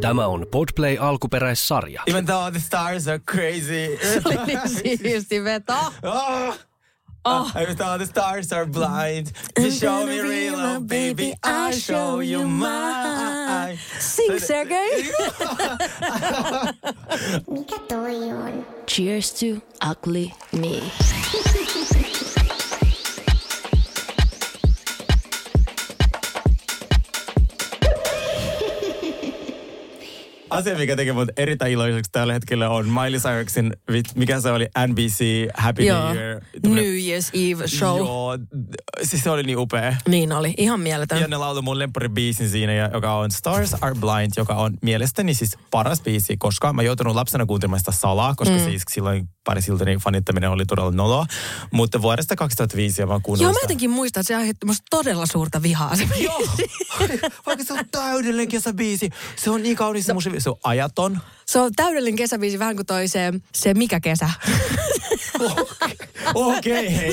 Tämä on Podplay alkuperäissarja. Even though the stars are crazy. Se oli niin siisti veto. Oh. Oh. Even though the stars are blind, you show me real love, baby. I show you mine. Sing, Sergei. Mikä toi on? Cheers to ugly me. Asia, mikä tekee mut erittäin iloiseksi tällä hetkellä on Miley Cyrusin, mikä se oli, NBC Happy Joo. New Year. New Year's Eve show. Joo, siis se oli niin upea. Niin oli, ihan mieletön. Ja ne lauloi mun lempparibiisin siinä, ja- joka on Stars Are Blind, joka on mielestäni siis paras biisi, koska mä joutunut lapsena kuuntelemaan sitä salaa, koska mm. siis silloin pari siltani fanittaminen oli todella noloa. Mutta vuodesta 2005 ja mä oon Joo, mä jotenkin muistan, että se aiheutti musta todella suurta vihaa. Se Joo, vaikka se on täydellinen kesäbiisi. Se on niin kaunis musi, se on ajaton. Se on täydellinen kesäbiisi, vähän kuin toi se, se mikä kesä. Okei, okay, hei.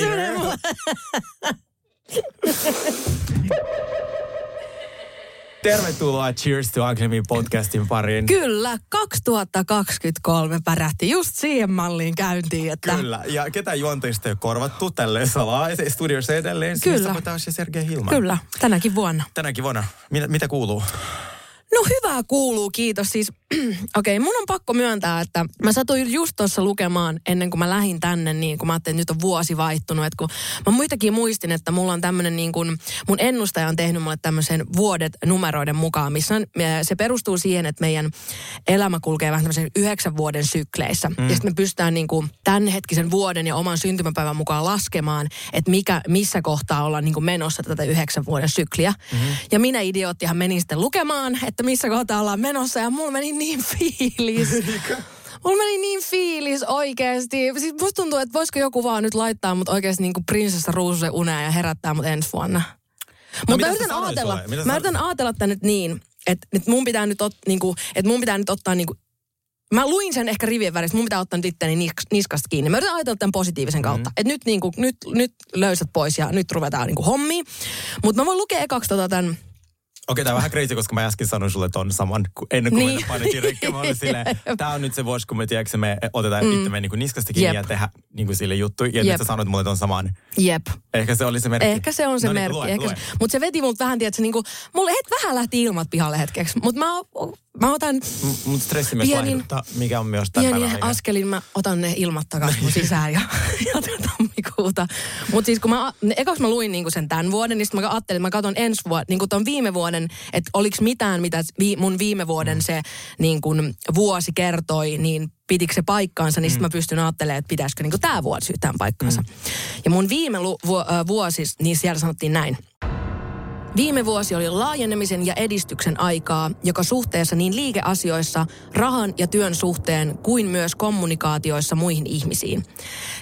Tervetuloa Cheers to Ugly Me podcastin pariin. Kyllä, 2023 pärähti just siihen malliin käyntiin, että Kyllä, ja ketä juonteista ei ole korvattu tälleen salaa studiossa edelleen? Kyllä. Kyllä. Taas ja Sergei Hilman. kyllä, tänäkin vuonna. Tänäkin vuonna. Mitä, mitä kuuluu? No hyvää kuuluu, kiitos. Siis, okei, okay, mun on pakko myöntää, että mä satuin just tuossa lukemaan ennen kuin mä lähdin tänne, niin kun mä ajattelin, että nyt on vuosi vaihtunut. Että kun mä muitakin muistin, että mulla on tämmöinen niin kuin, mun ennustaja on tehnyt mulle tämmöisen vuodet numeroiden mukaan, missä on, se perustuu siihen, että meidän elämä kulkee vähän tämmöisen yhdeksän vuoden sykleissä. Mm. Ja sitten me pystytään niin kuin tämänhetkisen vuoden ja oman syntymäpäivän mukaan laskemaan, että mikä, missä kohtaa ollaan niin kuin menossa tätä yhdeksän vuoden sykliä. Mm-hmm. Ja minä idioottihan menin sitten lukemaan, että missä kohtaa ollaan menossa ja mulla meni niin fiilis. Mulla meni niin fiilis oikeesti. Siis musta tuntuu, että voisiko joku vaan nyt laittaa mut oikeesti niin kuin prinsessa ruususen uneen ja herättää mut ensi vuonna. Mutta mitä mä yritän ajatella, mä yritän ajatella tän nyt niin, että, että mun pitää nyt, ot, niin kuin, että mun pitää nyt ottaa niin kuin, Mä luin sen ehkä rivien välissä, mun pitää ottaa nyt itteni nis- niskasta kiinni. Mä yritän ajatella tämän positiivisen kautta. Mm. Että nyt, niin kuin, nyt, nyt löysät pois ja nyt ruvetaan niin kuin hommiin. Mutta mä voin lukea ekaksi tota tämän Okei, tämä on vähän crazy, koska mä äsken sanoin sulle ton saman, kun ennen kuin Niin. niin. painikin. Mä olin silleen, tää on nyt se vuosi, kun me, tiedätkö, me otetaan mm. itsemme niin kuin niskasta kiinni Jep. ja tehdä niin kuin sille juttuja. Ja Jep. nyt sä sanoit mulle ton saman. Jep. Ehkä se oli se merkki. Ehkä se on se no niin, merkki. Lue. Mutta se veti mut vähän, tiedätkö, niinku, mulle het vähän lähti ilmat pihalle hetkeksi. Mutta mä, mä otan M- Mut stressi myös Pienin- mikä on myös tämän pieni päivän askelin, mä otan ne ilmat takaisin mun sisään ja, ja tammikuuta. Mutta siis kun mä, ne- ekaks mä luin niinku sen tämän vuoden, niin sitten mä ajattelin, että mä katson ensi vuoden, niinku ton viime vuoden, että oliks mitään, mitä vi, mun viime vuoden se niin kun, vuosi kertoi, niin pitikö se paikkaansa, niin sitten mä pystyn ajattelemaan, että pitäisikö niinku tämä vuosi yhtään paikkaansa. Ja mun viime lu, vu, vuosi, niin siellä sanottiin näin. Viime vuosi oli laajenemisen ja edistyksen aikaa, joka suhteessa niin liikeasioissa, rahan ja työn suhteen kuin myös kommunikaatioissa muihin ihmisiin.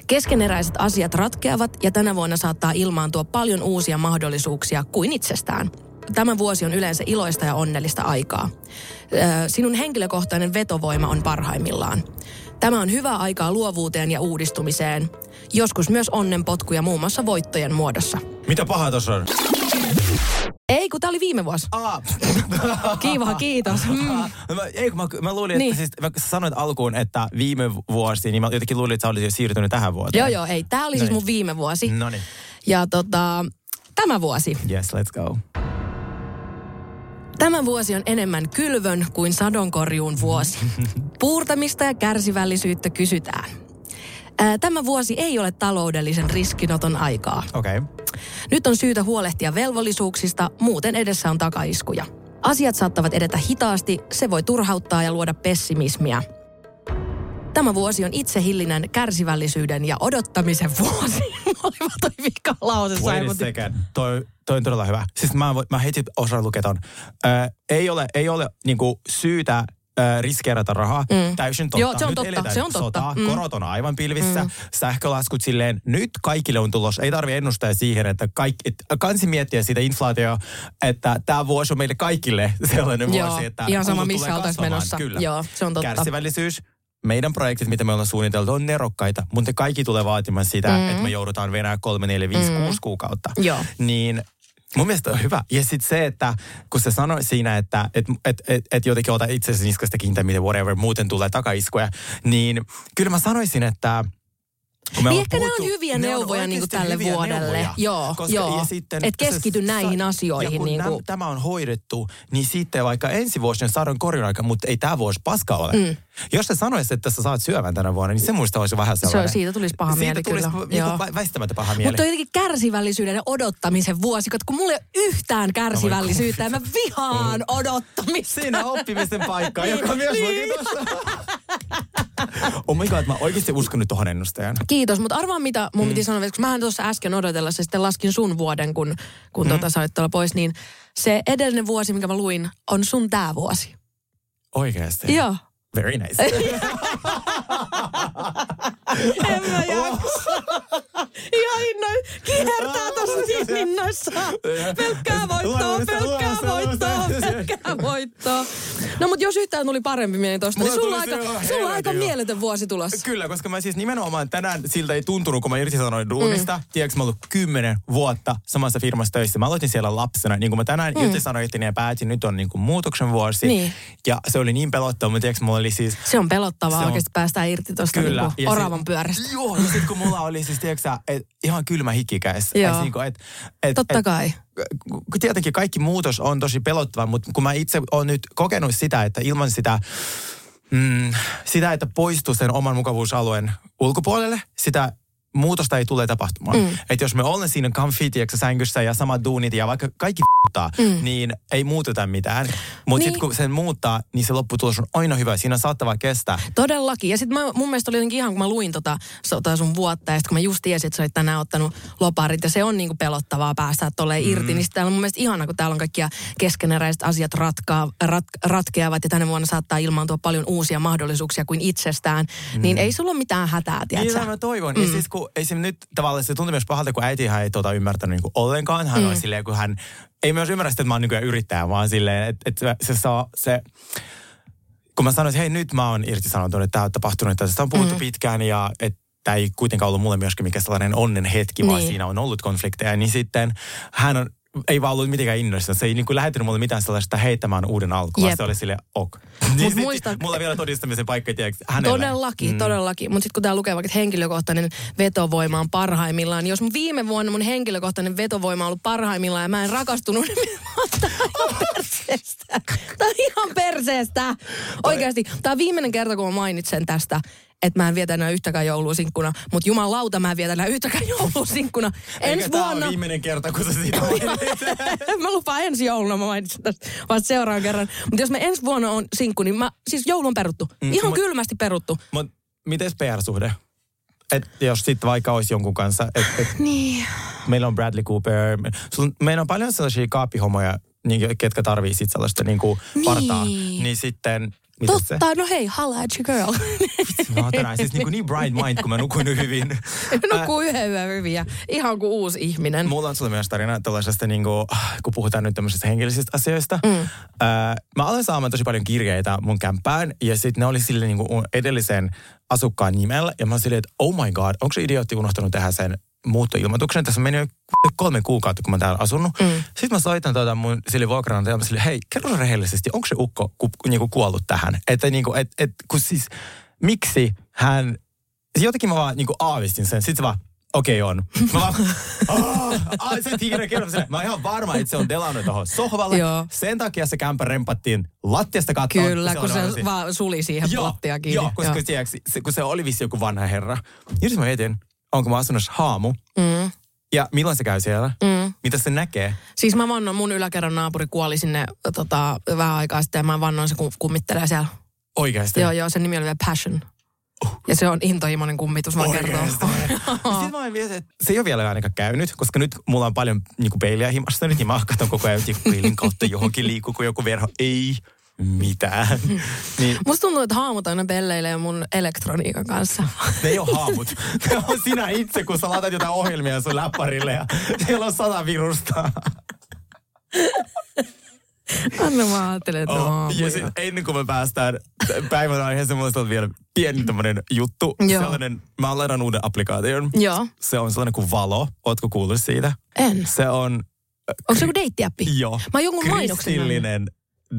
Keskeneräiset asiat ratkeavat ja tänä vuonna saattaa ilmaantua paljon uusia mahdollisuuksia kuin itsestään. Tämä vuosi on yleensä iloista ja onnellista aikaa. Sinun henkilökohtainen vetovoima on parhaimmillaan. Tämä on hyvä aikaa luovuuteen ja uudistumiseen. Joskus myös onnenpotkuja muun muassa voittojen muodossa. Mitä pahaa tuossa on? Ei, kun tämä oli viime vuosi. Ah. Kiva, kiitos. Mm. Mä, ei, kun mä, mä luulin, Niin. että siis, mä sanoit alkuun, että viime vuosi, niin mä jotenkin luulin, että sä olisit jo siirtynyt tähän vuoteen. Joo, joo, ei. Tämä oli siis Noniin. mun viime vuosi. No niin. Ja tota, tämä vuosi. Yes, let's go. Tämä vuosi on enemmän kylvön kuin sadonkorjuun vuosi. Puurtamista ja kärsivällisyyttä kysytään. Tämä vuosi ei ole taloudellisen riskinoton aikaa. Okei. Okay. Nyt on syytä huolehtia velvollisuuksista, muuten edessä on takaiskuja. Asiat saattavat edetä hitaasti, se voi turhauttaa ja luoda pessimismiä. Tämä vuosi on itsehillinen kärsivällisyyden ja odottamisen vuosi. Olipa toi vika lause. Wait a second. Toi, toi on todella hyvä. Siis mä, voin- mä heti osaan lukea ton. Ö, ei ole, ei ole niinku syytä riskeerata rahaa. Mm. Täysin totta. Joo, se on Nyt totta, eletään se on totta. Sotaa, Mm. korot on aivan pilvissä, mm. sähkölaskut silleen. Nyt kaikille on tulossa. Ei tarvi ennustaa siihen, että kaikki, et, kansi miettiä sitä inflaatio, että tämä vuosi on meille kaikille sellainen Joo, vuosi, että ihan sama, missä oltaisiin menossa. Kyllä. Joo, se on totta. Kärsivällisyys, meidän projektit, mitä me ollaan suunniteltu, on nerokkaita, mutta kaikki tulee vaatimaan sitä, mm. että me joudutaan venää kolme, neljä, viisi, mm. kuusi kuukautta. Joo. Niin Mun mielestä on hyvä. Ja sitten se, että kun se sanoi siinä, että et, et, et, et jotenkin ota itsesi niskasta kiinni, miten whatever, muuten tulee takaiskuja, niin kyllä mä sanoisin, että kun Niin ehkä nämä on puhuttu- hyviä ne on neuvoja niin kuin tälle hyviä vuodelle. neuvoja. Joo, Koska, joo. Ja sitten, Et keskity se- näihin sa- asioihin Ja kun niin kuin- tämä on hoidettu, niin sitten vaikka ensi vuosi on sadon korjun aika, mutta ei tämä vuosi paska ole. Mm. Jos sä sanoisit, että sä saat syövän tänä vuonna, niin se muista olisi vähän Se on, sellainen. siitä tulisi paha siitä mieli tulisi kyllä. Niinku väistämättä paha mieli. Mutta on jotenkin kärsivällisyyden ja odottamisen vuosi, kun mulla ei ole yhtään kärsivällisyyttä ja mä vihaan odottamista. Siinä on oppimisen paikka, joka myös Niin. oh my god, mä oikeasti uskon nyt tuohon ennustajaan. Kiitos, mutta arvaa mitä mun Mm. piti sanoa, koska mähän tuossa äsken odotellessa sitten laskin sun vuoden, kun, Mm. kun tota sä olit pois, niin se edellinen vuosi, mikä mä luin, on sun tää vuosi. Oikeasti. Joo. Very nice. En mä jaksa. Ihan innoin. Kiertää tossa niin innoissaan. Pelkkää voittoa, pelkkää voittoa, pelkkää voittoa. No mut jos yhtään tuli parempi mieli tosta, niin sulla aika, sulla aika mieletön vuosi tulossa. Kyllä, koska mä siis nimenomaan tänään siltä ei tuntunut, kun mä irtisanoin duunista. Mm. Tiedätkö, mä ollut kymmenen vuotta samassa firmassa töissä. Mä aloitin siellä lapsena. Niin kuin mä tänään mm. irtisanoin ja päätin, nyt on niin kuin muutoksen vuosi. Niin. Ja se oli niin pelottava, mutta tiedätkö, mulla oli siis... Se on pelottavaa Se on- oikeasti päästään irti tosta Kyllä. Ja oravan pyörästä. Joo, ja sitten kun mulla oli siis, tiedätkö et, ihan kylmä hiki kädessä. Joo. Et niinku, et, et, Totta et, kai. tietenkin kaikki muutos on tosi pelottava, mutta kun mä itse olen nyt kokenut sitä, että ilman sitä, mm, sitä että poistuu sen oman mukavuusalueen ulkopuolelle, sitä muutosta ei tule tapahtumaan. Mm. Että jos me olemme siinä comfy, sängyssä ja samat duunit ja vaikka kaikki f***taa, mm. niin ei muututa mitään. Mutta niin. Sitten kun sen muuttaa, niin se lopputulos on aina hyvä. Siinä on saattava kestää. Todellakin. Ja sitten mun mielestä oli jotenkin ihan, kun mä luin tota, tota sun vuotta, ja sit kun mä just tiesin, että sä olit tänään ottanut loparit, ja se on niinku pelottavaa päästä tolleen mm. irti, niin sitten täällä on mun mielestä ihana, kun täällä on kaikkia keskeneräiset asiat ratkaa, rat, ratkeavat, ja tänä vuonna saattaa ilmaantua paljon uusia mahdollisuuksia kuin itsestään, mm. niin ei sulla ole mitään hätää, tiedätkö? Niin mä toivon. Mm. Ja siis kun esim. nyt tavallaan se tuntui myös pahalta, kun äitihän ei tota ymmärtänyt niinku ollenkaan. Hän mm. oli silleen, kun hän ei myös ymmärrä sitä, että mä oon nykyään yrittäjä, vaan silleen, että, että se saa se kun mä sanoin, että hei nyt mä oon irtisanoutunut, että tämä on tapahtunut, että tästä on puhuttu mm. pitkään ja että tämä ei kuitenkaan ollut mulle myöskään mikä sellainen onnen hetki, niin. vaan Niin. siinä on ollut konflikteja. Niin sitten hän on, ei vaan ollut mitenkään innoissaan. Se ei niin kuin lähettänyt mulle mitään sellaista heittämään uuden alkuun, Jep. se oli sille ok. niin sit, muista- mulla on vielä todistamisen paikka, tiedätkö, hänelle. Todellakin, mm. todellakin. Mutta sitten kun tää lukee vaikka, että henkilökohtainen vetovoima on parhaimmillaan, niin jos mun viime vuonna mun henkilökohtainen vetovoima on ollut parhaimmillaan ja mä en rakastunut, niin ihan perseestä. Tää on ihan perseestä. Oikeasti, tää on viimeinen kerta, kun mä mainitsen tästä, että mä en vietä enää yhtäkään joulua sinkkuna, mutta jumalauta mä en vietä enää yhtäkään joulua sinkkuna. Eikä Ensi vuonna... viimeinen kerta, kun sä siitä mä lupaan ensi jouluna, mä mainitsin tästä vasta seuraavan kerran. Mutta jos me ensi vuonna on sinkku, niin mä, siis joulu on peruttu. Mm, Ihan mut- kylmästi peruttu. Mut mites PR-suhde? Et jos sitten vaikka olisi jonkun kanssa, että et Niin. meillä on Bradley Cooper, meillä on paljon sellaisia kaappihomoja, niin, ketkä tarvii sit sellaista niin kuin partaa. Niin. Niin sitten, mitä se? Totta, no hei, holla at your girl. Mä oon siis niin, kuin niin bright mind, kun mä nukuin hyvin. Nukkuu yhden yön hyvin ja ihan kuin uusi ihminen. Mulla on sulle myös tarina tällaisesta, niin kuin, kun puhutaan nyt tämmöisistä henkilöisistä asioista. Mm. Äh, mä aloin saamaan tosi paljon kirjeitä mun kämppään ja sitten ne oli sille niin kuin edellisen asukkaan nimellä. Ja mä olin silleen, että oh my god, onko se idiootti unohtanut tehdä sen muuttoilmoituksen? Tässä meni kolme kuukautta, kun mä täällä asunut. Mm. Sitten mä soitan tuota mun sille vuokranantajalle, ja mä sille, hei, kerro rehellisesti, onko se ukko ku, niin kuin kuollut tähän? Että niin kuin, et, et, kun siis, miksi hän, jotenkin mä vaan niin kuin aavistin sen. Sitten se vaan, okei okay, on. Mä vaan, "Aah, ai, se kerro sille. Mä oon ihan varma, että se on delannut tuohon sohvalle. Joo. Sen takia se kämpä rempattiin lattiasta kattoon. Kyllä, kun on se vaan suli siihen Joo, lattia kiinni. Joo, koska tiedätkö, se, kun se oli vissi joku vanha herra. Ja mä mietin, onko mä asunnossa haamu. Mm. Ja milloin se käy siellä? Mm. Mitä se näkee? Siis mä vannon, mun yläkerran naapuri kuoli sinne tota, vähän aikaa sitten ja mä vannon se ku- kummittelee siellä. Oikeasti. Joo, joo, sen nimi oli vielä Passion. Ja se on intohimoinen kummitus, kertoo. Oikeasti. Sitten mä mietin, että se ei ole vielä ainakaan käynyt, koska nyt mulla on paljon niin peiliä himassa nyt, niin mä katson koko ajan niin peilin kautta johonkin liikkuu, kun joku verho. Ei mitään. Niin Musta tuntuu, että haamut aina pelleilee mun elektroniikan kanssa. ne ei ole haamut. Ne on sinä itse, kun sä laitat jotain ohjelmia sun läpparille ja siellä on sata virusta. Anna mä ajattelen, että Oh, ja sit, ennen kuin me päästään päivän aiheeseen, mulla on vielä pieni tämmönen juttu. Joo. Sellainen, mä oon ladannut uuden applikaation. Joo, Se on sellainen kuin Valo. Ootko kuullut siitä? en. Se on Onko se joku deittiäppi? Joo. Mä oon jonkun mainoksen. Kristillinen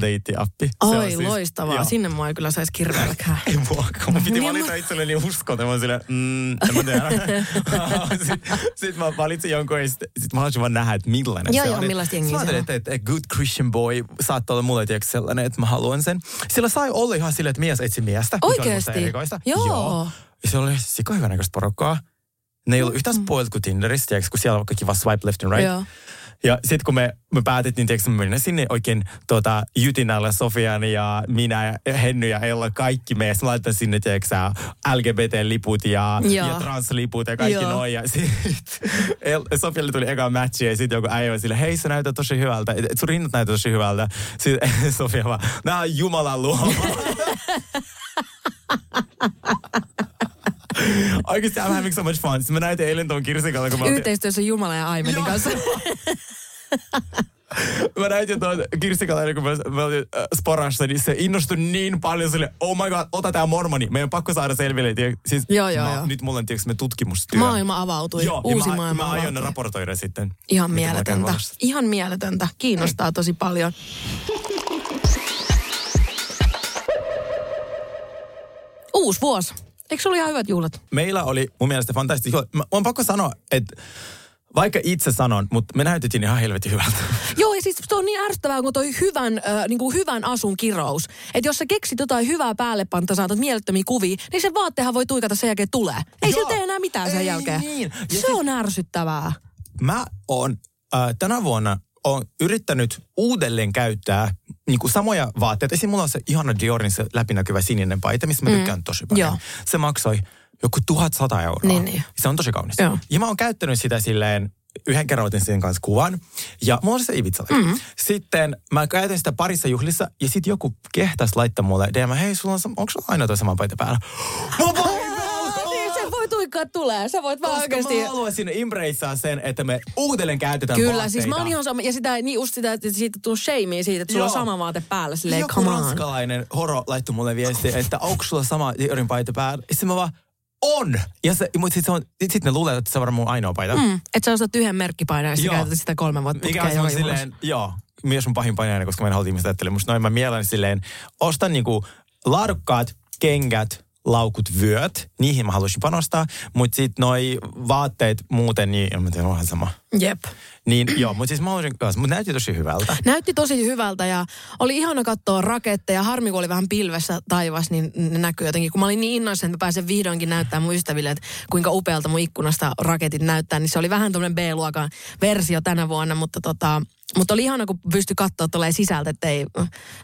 deittiappi. Oi, siis- loistavaa. joo. Sinne mua ei kyllä saisi kirveelläkään. Ei mua, kun mä piti Niin valita mä- itselleni uskon. Mä silleen, mm, en mä tiedä. Sitten sit mä valitsin jonkun ja sit, sit mä haluaisin vaan nähdä, että millainen Joo, se joo, on. millaista Sitten jengiä se on. että, että, että good Christian boy saattaa olla mulle tiedätkö, sellainen, että mä haluan sen. Sillä sai olla ihan silleen, että mies etsi miestä. Oikeesti? erikoista. Joo. Ja se oli sika hyvän näköistä porukkaa. Ne ei ollut yhtään spoiled kuin Tinderissä, kun siellä on vaikka kiva swipe left and right. Joo. Ja sitten kun me, me päätettiin, tiedätkö, me menimme sinne oikein tota, jytinällä Sofian ja minä ja Henny ja Ella, kaikki me. Mä laitan sinne, tiedätkö, LGBT-liput ja, Joo. ja transliput ja kaikki Joo. noin. Ja sitten Sofialle tuli eka matchi ja sitten joku äijä sille, hei sä näytät tosi hyvältä, et, et sun rinnat näytät tosi hyvältä. Sitten Sofia vaan, nää on Jumalan luoma. Oikeasti I'm having so much fun. Sitten mä näytin eilen tuon Kirsikalle, kun mä Yhteistyössä Jumala ja Aimetin Joo. kanssa. Mä näytin tuon Kirstikalainen, kun me, me oltiin äh, sporassa, niin se innostui niin paljon sille, oh my god, ota tää mormoni. Meidän on pakko saada selville. tiedä- Siis, Joo, joo, mä, joo. Nyt mulla on tietysti me tutkimustyö. Maailma avautui. Joo, Uusi mä, maailma mä aion raportoida sitten. Ihan mieletöntä. Ihan mieletöntä. Kiinnostaa tosi paljon. Uusi vuosi. Eikö se ollut ihan hyvät juhlat? Meillä oli mun mielestä fantastista. Mä, on pakko sanoa, että vaikka itse sanon, mutta me näytettiin ihan helvetin hyvältä. Joo, ja siis se on niin ärsyttävää, kun toi hyvän, äh, niin kuin hyvän asun kirous. Että jos sä keksit jotain hyvää päällepanta, saatat mielettömiä kuvia, niin se vaattehan voi tuikata sen jälkeen tulee. Ei Joo. sillä tee enää mitään sen Ei jälkeen. niin. Ja Se siis- on ärsyttävää. Mä oon äh, tänä vuonna on yrittänyt uudelleen käyttää niin kuin samoja vaatteita. Esimerkiksi mulla on se ihana Diorin se läpinäkyvä sininen paita, mistä mä tykkään tosi paljon. Joo. Se maksoi joku 1100 euroa. Niin, niin. Se on tosi kaunis. Joo. Ja mä oon käyttänyt sitä silleen, yhden kerran otin sen kanssa kuvan. Ja mulla on se Ibizalla. Mm-hmm. Sitten mä käytin sitä parissa juhlissa ja sitten joku kehtas laittaa mulle DM, hei, sulla on, onko sulla aina toi sama paita päällä? Mä Niin, tulee. Sä voit vaan koska oikeasti... mä haluaisin embracea sen, että me uudelleen käytetään Kyllä, vaatteita. siis mä oon ihan sama. Ja sitä, niin just sitä, että siitä tuu shamea siitä, että sulla on Joo. sama vaate päällä. Silleen, Joku on. ranskalainen horo laittoi mulle viesti, että onko sulla sama Diorin paita päällä? Ja sitten mä vaan, on! Ja se, mutta sitten sit ne luulee, että se on varmaan mun ainoa paita. Mm, että sä ostat yhden merkkipaidan ja sä käytät sitä kolme vuotta on joka silleen, joo, myös mun pahin painajainen, koska mä en halua ihmistä ajattele. Musta noin mä mielelläni silleen, ostan niinku laadukkaat kengät, laukut, vyöt, niihin mä haluaisin panostaa, mutta sitten noi vaatteet muuten, niin en mä tiedä, onhan sama. Jep. Niin joo, mutta siis mä haluaisin, mutta näytti tosi hyvältä. Näytti tosi hyvältä ja oli ihana katsoa raketteja. Harmi, kun oli vähän pilvessä taivas, niin ne näkyy jotenkin. Kun mä olin niin innoissani, että mä pääsen vihdoinkin näyttämään mun ystäville, että kuinka upealta mun ikkunasta raketit näyttää, niin se oli vähän tämmöinen B-luokan versio tänä vuonna, mutta tota, mutta oli ihana, kun pystyi katsoa tulee sisältä, että ei,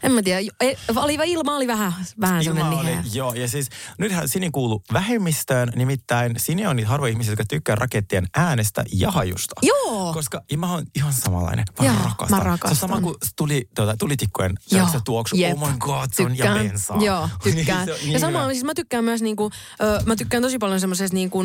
en mä tiedä, ei, oli, ilma oli vähän, vähän Ilma oli, niheä. joo, ja siis nythän Sini kuuluu vähemmistöön, nimittäin Sini on niitä harvoja ihmisiä, jotka tykkää rakettien äänestä ja hajusta. Joo. Koska ja mä oon ihan samanlainen. Mä Joo, rakastan. mä rakastan. Se on sama kuin tuli, tuota, tulitikkujen Joo, se tuoksu. jep. Oh my god, se on ja Tykkään. bensaa. Joo, tykkään. Se on ja niin sama, hyvä. siis mä tykkään myös niinku, ö, mä tykkään tosi paljon semmoisesta niinku,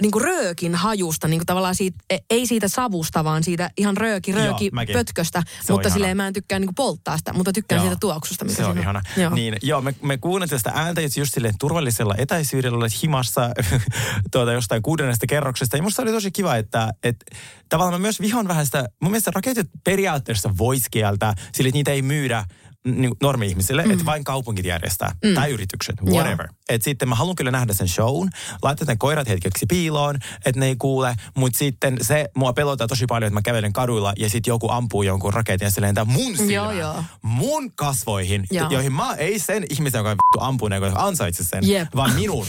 niinku röökin hajusta, niinku tavallaan siitä, e- ei siitä savusta, vaan siitä ihan rööki, Joo, rööki mäkin. pötköstä. Se on mutta ihana. silleen mä en tykkää niinku polttaa sitä, mutta tykkään Joo. siitä tuoksusta, mikä Se on siinä ihana. Joo. Niin, joo, me, me kuunneltiin sitä ääntä just silleen turvallisella etäisyydellä, olet himassa tuota, jostain kuudennesta kerroksesta. Ja musta oli tosi kiva, että, että tavallaan mä myös vihon vähän sitä, mun mielestä raketit periaatteessa voisi kieltää, sillä niitä ei myydä niin normi-ihmisille, mm. että vain kaupungit järjestää, mm. tai yritykset, whatever. Et sitten mä haluan kyllä nähdä sen shown, laittaa ne koirat hetkeksi piiloon, että ne ei kuule, mutta sitten se mua pelottaa tosi paljon, että mä kävelen kaduilla ja sitten joku ampuu jonkun raketin ja se lentää mun silmään, mun kasvoihin, Joo. joihin mä, ei sen ihmisen, joka vittu ampuu ne, joka ansaitsi sen, Jep. vaan minun.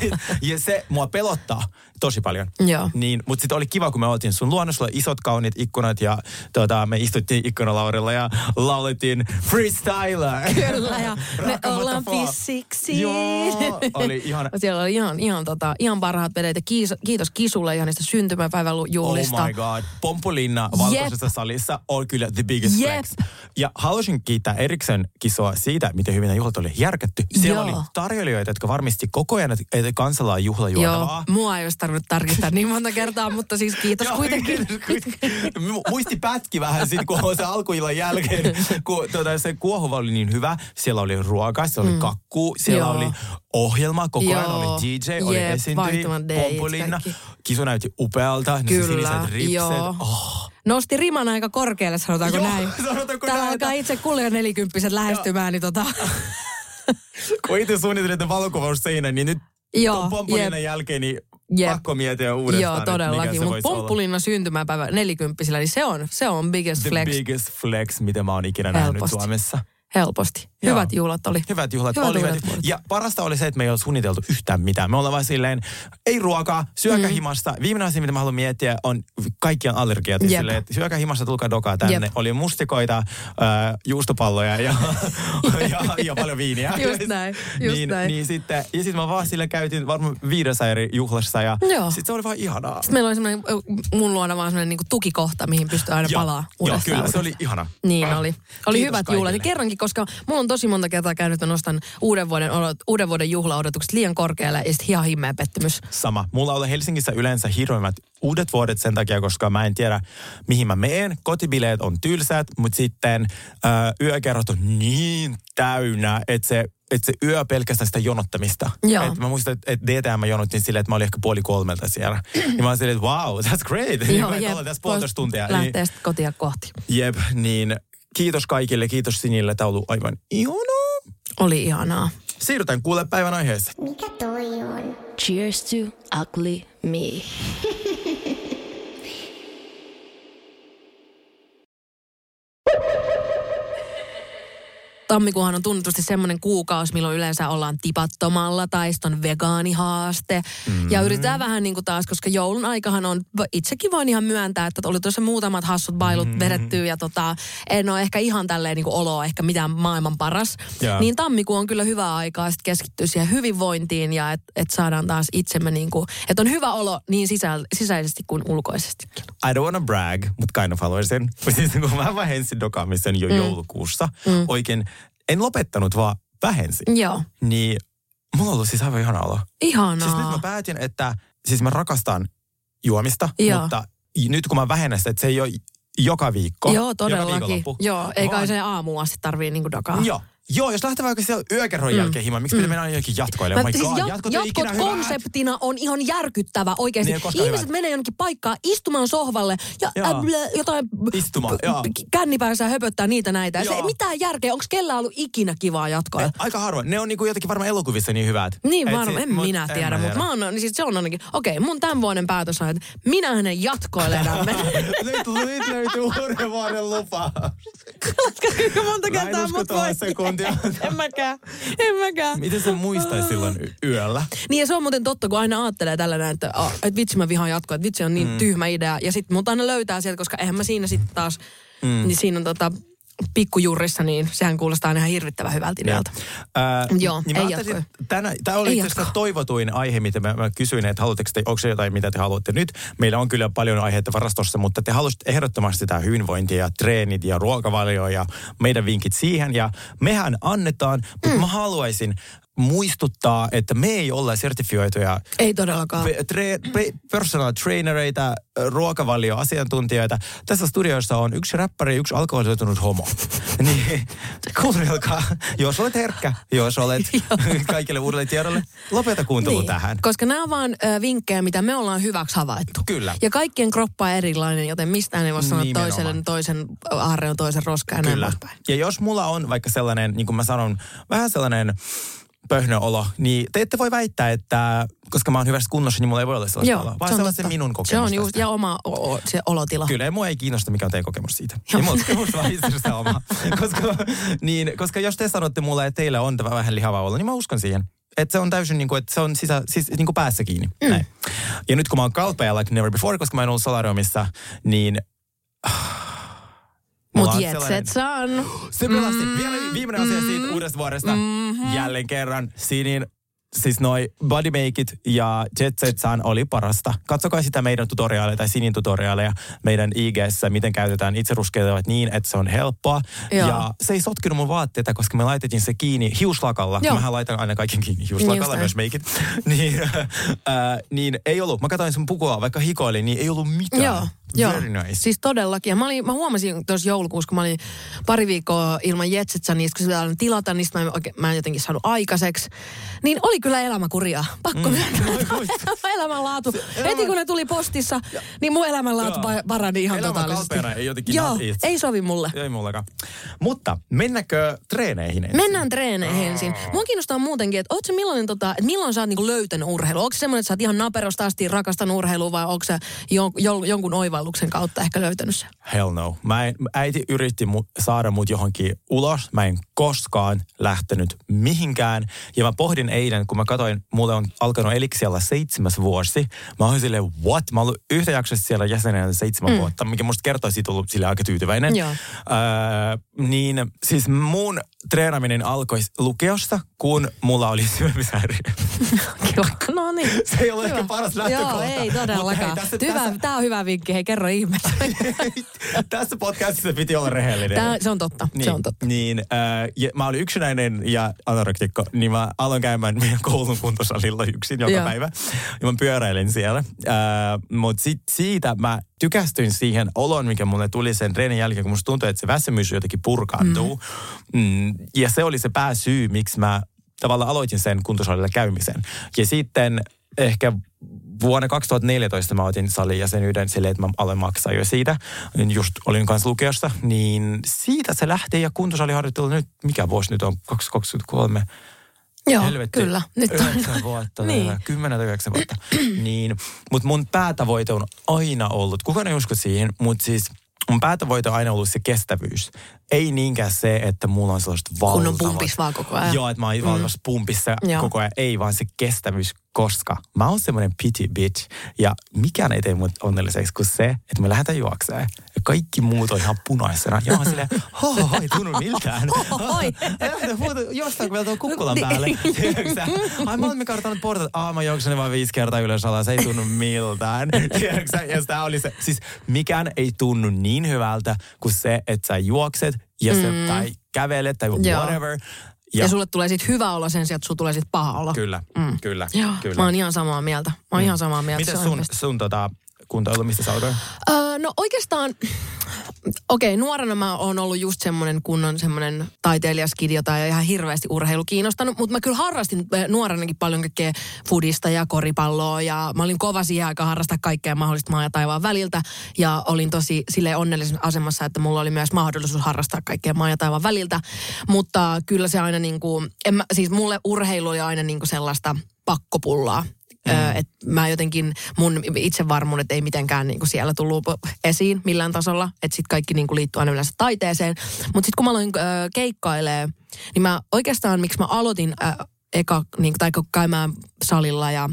ja se mua pelottaa tosi paljon. Joo. Niin, mutta sitten oli kiva, kun me oltiin sun luonnossa, sulla oli isot kauniit ikkunat ja tota, me istuttiin ikkunalaurilla ja laulettiin freestyler. Kyllä, ja me ollaan pissiksi. Joo, oli ihana. Siellä oli ihan, ihan, tota, ihan parhaat vedet ja kiitos, kiitos Kisulle ihanista syntymäpäivän juhlista. Oh my god. Pompulinna valkoisessa salissa on kyllä the biggest Jep. flex. Ja haluaisin kiittää Eriksen kisoa siitä, miten hyvin ne juhlat oli järkätty. Siellä Joo. oli tarjoilijoita, jotka varmisti koko ajan, että kansalla on Joo, juhlajuotavaa. mua ei olisi tarvinnut tarkistaa niin monta kertaa, mutta siis kiitos Joo, kuitenkin. Mu- Muisti pätki vähän sit, kun se alkuillan jälkeen, kun tuota, se kuohuva oli niin hyvä. Siellä oli ruoka, siellä oli kakku, siellä Mm. Joo. oli ohjelma, koko ajan Joo. oli DJ, oli Jep, esiintyjä, pompulinna. Kisu näytti upealta, ne Kyllä, siniset ripset. joo. Oh. Nosti riman aika korkealle, sanotaanko Joo, näin. sanotaanko Täällä näin, alkaa itse kulja nelikymppiset lähestymään, niin tota... Kun itse suunnittelin valokuvausseinän, niin nyt Joo, tuon jep. jälkeen, niin Jep. pakko miettiä uudestaan, Joo, todellakin. Mutta pomppulinna syntymäpäivä nelikymppisellä, niin se on, se on biggest The flex biggest flex, mitä mä oon ikinä nähnyt Helposti. Suomessa. helposti. Joo. Hyvät juhlat oli. Hyvät juhlat Hyvät olivat. vuodet. Ja parasta oli se, että me ei ole suunniteltu yhtään mitään. Me ollaan vaan silleen, ei ruokaa, syökää Mm. himasta. Viimeinen asia, mitä mä haluan miettiä, on kaikkien allergiat. Jep. Silleen, että syökää himasta, tulkaa dokaa tänne. Jep. Oli mustikoita, äh, juustopalloja ja, ja, ja paljon viiniä. Just näin, just niin, näin. Niin sitten, ja sitten mä vaan sille käytin varmaan viidessä eri juhlassa ja Joo. sitten se oli vaan ihanaa. Sitten meillä oli semmoinen, mun luona vaan semmoinen niinku tukikohta, mihin pystyy aina Joo, palaa Joo, uudestaan. kyllä, se oli ihana. Niin oli. Oli Kiitos hyvät kaikille. juhlat. Ja kerrankin, koska mulla on tosi monta kertaa käynyt, että nostan uuden vuoden, uuden vuoden juhlaodotukset liian korkealle ja sitten ihan himmeä pettymys. Sama. Mulla on Helsingissä yleensä hirveimmät uudet vuodet sen takia, koska mä en tiedä, mihin mä meen. Kotibileet on tylsät, mutta sitten ö, yökerrot on niin täynnä, että se että se yö pelkästään sitä jonottamista. Joo. Et mä muistan, että et DTM mä silleen, että mä olin ehkä puoli kolmelta siellä. ja mä olin silleen, että wow, that's great. Joo, jep. tässä puolitoista tuntia. Lähtee sitten kotia kohti. Jep, niin kiitos kaikille, kiitos Sinille, tämä on ollut aivan ihanaa. Oli ihanaa. Siirrytään kuule päivän aiheeseen. Mikä toi on? Cheers to ugly me. Tammikuuhan on tunnetusti semmoinen kuukausi, milloin yleensä ollaan tipattomalla tai sitten on vegaanihaaste. Mm. Ja yritetään vähän niin kuin taas, koska joulun aikahan on, itsekin voin ihan myöntää, että oli tuossa muutamat hassut bailut mm. vedetty ja tota, en ole ehkä ihan tälleen niin kuin oloa ehkä mitään maailman paras. Joo. Niin tammikuu on kyllä hyvä aikaa sit keskittyä siihen hyvinvointiin ja että et saadaan taas itsemme niin kuin, että on hyvä olo niin sisä, sisäisesti kuin ulkoisestikin. I don't wanna brag, mutta kind of haluaisin. Siis kun mä vähensin dokaamisen jo mm. joulukuussa, mm. oikein, en lopettanut, vaan vähensin. Joo, Niin mulla on ollut siis aivan ihana olo. ihanaa. Siis nyt mä päätin, että siis mä rakastan juomista, Joo. mutta nyt kun mä vähennän sitä, että se ei ole joka viikko. Joo, Joka todellakin. viikonloppu. Joo, ei kai Vaan- se aamuun asti tarvii niinku dokaa. Joo. Joo, jos lähtee vaikka siellä yökerron jälkeen himaan, miksi pitää mennä jonnekin jatkoille? Oh my siis god, jat- jatkot jatkot ikinä hyvät. konseptina on ihan järkyttävä oikeasti. Niin Ihmiset hyvät. menee jonnekin paikkaan istumaan sohvalle ja Joo. äh, blä, jotain Istumaan, joo. kännipäänsä höpöttää niitä näitä. Ja se ei mitään järkeä. Onko kellään ollut ikinä kivaa jatkoa? Aika harvoin. Ne on niinku jotenkin varmaan elokuvissa niin hyvät. Niin Et varmaan, en mut- minä en tiedä, mä mutta mä oon, niin se on ainakin, okei, mun tämän vuoden päätös on, että minä hänen jatkoille nyt, nyt löytyy uuden vuoden lupa. Kuinka monta Mä kertaa mut voi. En mäkään, en mäkään. Miten se muistaisi silloin y- yöllä? Niin ja se on muuten totta, kun aina ajattelee tällä näin, että, oh, että vitsi mä vihaan jatkoa, että vitsi on niin mm. tyhmä idea. Ja sitten mut aina löytää sieltä, koska eihän mä siinä sitten taas, mm. niin siinä on tota pikkujurrissa, niin sehän kuulostaa ihan hirvittävän hyvältä idealta. Ää, Joo, niin ei tänä, tämä oli itse asiassa toivotuin aihe, mitä mä, mä kysyin, että haluatteko te, onko se jotain, mitä te haluatte nyt. Meillä on kyllä paljon aiheita varastossa, mutta te haluaisitte ehdottomasti sitä hyvinvointia ja treenit ja ruokavalio ja meidän vinkit siihen. Ja mehän annetaan, mutta mm. mä haluaisin muistuttaa, että me ei olla sertifioituja Ei todellakaan. pe- tre- pe- personal trainereita, ruokavalioasiantuntijoita. Tässä studiossa on yksi räppäri ja yksi alkoholisoitunut homo. niin kuunnelkaa, jos olet herkkä, jos olet kaikille uudelle tiedolle, lopeta kuuntelu niin. tähän. Koska nämä on vaan ö, vinkkejä, mitä me ollaan hyväksi havaittu. Kyllä. Ja kaikkien kroppa on erilainen, joten mistään ei voi sanoa Nimenomaan. toiselle toisen aarre on toisen roska ja näin Kyllä. poispäin. Ja jos mulla on vaikka sellainen, niin kuin mä sanon, vähän sellainen pöhnöolo, niin te ette voi väittää, että koska mä oon hyvässä kunnossa, niin mulla ei voi olla sellaista oloa. Vaan se on, se minun kokemus Se on just, ja oma o, o, se olotila. Kyllä, ja mua ei kiinnosta, mikä on teidän kokemus siitä. Joo. Ja mulla on vaan itse asiassa oma. koska, niin, koska jos te sanotte mulle, että teillä on tämä vähän lihava olla, niin mä uskon siihen. Että se on täysin niin kuin, että se on sisä, siis niin kuin päässä kiinni. Mm. Näin. Ja nyt kun mä oon kalpea like never before, koska mä en ollut solariumissa, niin... mulla Mut on jet set. Se pelasti. Mm. Vielä viimeinen asia siitä uudesta vuodesta. Mm-hmm. Jälleen kerran Sinin siis noi bodymakeit ja Jet Set Sun oli parasta. Katsokaa sitä meidän tutoriaaleja tai Sinin tutoriaaleja meidän IGssä, miten käytetään itseruskeutuvat niin, että se on helppoa. Joo. Ja se ei sotkenut mun vaatteita, koska me laitettiin se kiinni hiuslakalla. Joo. Mähän laitan aina kaiken kiinni Just hiuslakalla, näin. myös meikit. niin, äh, niin ei ollut. Mä katsoin sun pukua, vaikka hikoilin, niin ei ollut mitään. Joo, joo. Very nice. Siis todellakin. Ja mä, olin, mä huomasin tuossa joulukuussa, kun mä olin pari viikkoa ilman Jetsetsa, niin kun sitä tilata, niin mä en, oikein, mä en jotenkin saanut aikaiseksi. Niin oli kyllä elämäkuria. Pakko mm. myöntää. elämänlaatu. Heti kun ne tuli postissa, niin mun elämänlaatu Joo. pa- parani ihan Elämä totaalisesti. ei jotenkin Joo, ei sovi mulle. Ei mullakaan. Mutta mennäänkö treeneihin ensin? Mennään treeneihin ensin. Mua kiinnostaa muutenkin, että, oot sä millainen, tota, että milloin sä oot niinku löytänyt urheilu? Onko se semmoinen, että sä oot ihan naperosta asti rakastanut urheilua vai onko sä jo, jo, jonkun oivalluksen kautta ehkä löytänyt sen? Hell no. Mä en, äiti yritti mu, saada mut johonkin ulos. Mä en koskaan lähtenyt mihinkään. Ja mä pohdin eilen, kun mä katsoin, mulle on alkanut eliksialla seitsemäs vuosi. Mä olin silleen, what? Mä ollut yhtä jaksossa siellä jäsenenä seitsemän mm. vuotta, mikä musta kertoo siitä ollut sille aika tyytyväinen. Joo. Öö, niin siis mun treenaminen alkoi lukiosta, kun mulla oli syömishäiriö. No niin. Se ei ole Hyvä. ehkä paras lähtökohta. Joo, ei todellakaan. hei, tässä- Hyvä, tässä- Tämä on hyvä vinkki. Hei, kerro ihmeessä. Tässä podcastissa piti olla rehellinen. Tää, se on totta. Niin, Se on totta. Niin, äh, ja mä olin yksinäinen ja anorektikko, niin mä aloin käymään meidän koulun kuntosalilla yksin joka Joo. päivä. Ja mä pyöräilin siellä. Äh, Mutta sit siitä mä tykästyin siihen oloon, mikä mulle tuli sen treenin jälkeen, kun musta tuntui, että se väsymys jotenkin purkaantuu. Mm. Mm, ja se oli se pääsyy, miksi mä tavallaan aloitin sen kuntosalilla käymisen. Ja sitten ehkä vuonna 2014 mä otin salijäsenyyden silleen, että mä aloin maksaa jo siitä. Just olin kanssa lukiossa, niin siitä se lähtee ja kuntosaliharjoittelu nyt, mikä vuosi nyt on, 2023? Joo, Helvetti. kyllä. Nyt on. Yhdeksän vuotta, Niin. niin. kymmenen tai yhdeksän vuotta. niin, mutta mun päätavoite on aina ollut, kukaan ei usko siihen, mutta siis mun päätavoite on aina ollut se kestävyys. Ei niinkään se, että mulla on sellaista valtavaa. Kunnon pumpis vaan koko ajan. Joo, että mä oon mm. valtavassa pumpissa Joo. koko ajan. Ei, vaan se kestävyys, koska mä oon semmoinen pity bitch. Ja mikään ei tee mut onnelliseksi kuin se, että me lähdetään juokseen. Ja kaikki muut on ihan punaisena. Ja mä silleen, ho, ei tunnu miltään. Jostain kun vielä kukkulan Niin. päälle. Ai mä oon kartanut portat. Aa mä juoksen vaan viisi kertaa ylös alas. Ei tunnu miltään. Ja sitä oli se. Siis mikään ei tunnu niin hyvältä kuin se, että sä juokset ja se, tai kävelet tai whatever. Ja, ja sulle tulee sit hyvä olo sen sijaan, että sulla tulee sit paha olo. Kyllä, mm. kyllä, Joo, kyllä. mä oon ihan samaa mieltä. Mä oon mm. ihan samaa mieltä. Miten on sun, sun tota, sä alkoi? Öö, no oikeastaan, okei, nuorena mä oon ollut just semmoinen kunnon semmoinen taiteilijaskidi, jota ei ihan hirveästi urheilu kiinnostanut, mutta mä kyllä harrastin eh, nuorenakin paljon kaikkea fudista ja koripalloa ja mä olin kova siihen aikaan harrastaa kaikkea mahdollista maa ja taivaan väliltä ja olin tosi sille onnellisen asemassa, että mulla oli myös mahdollisuus harrastaa kaikkea maa ja taivaan väliltä, mutta kyllä se aina niin kuin, en mä, siis mulle urheilu oli aina niin kuin sellaista pakkopullaa. Mm. että mä jotenkin, mun itsevarmuudet ei mitenkään niinku siellä tullut esiin millään tasolla. Että sit kaikki niinku liittyy aina yleensä taiteeseen. Mutta sitten kun mä aloin keikkailee, niin mä oikeastaan, miksi mä aloitin ö, eka, niinku, tai käymään salilla ja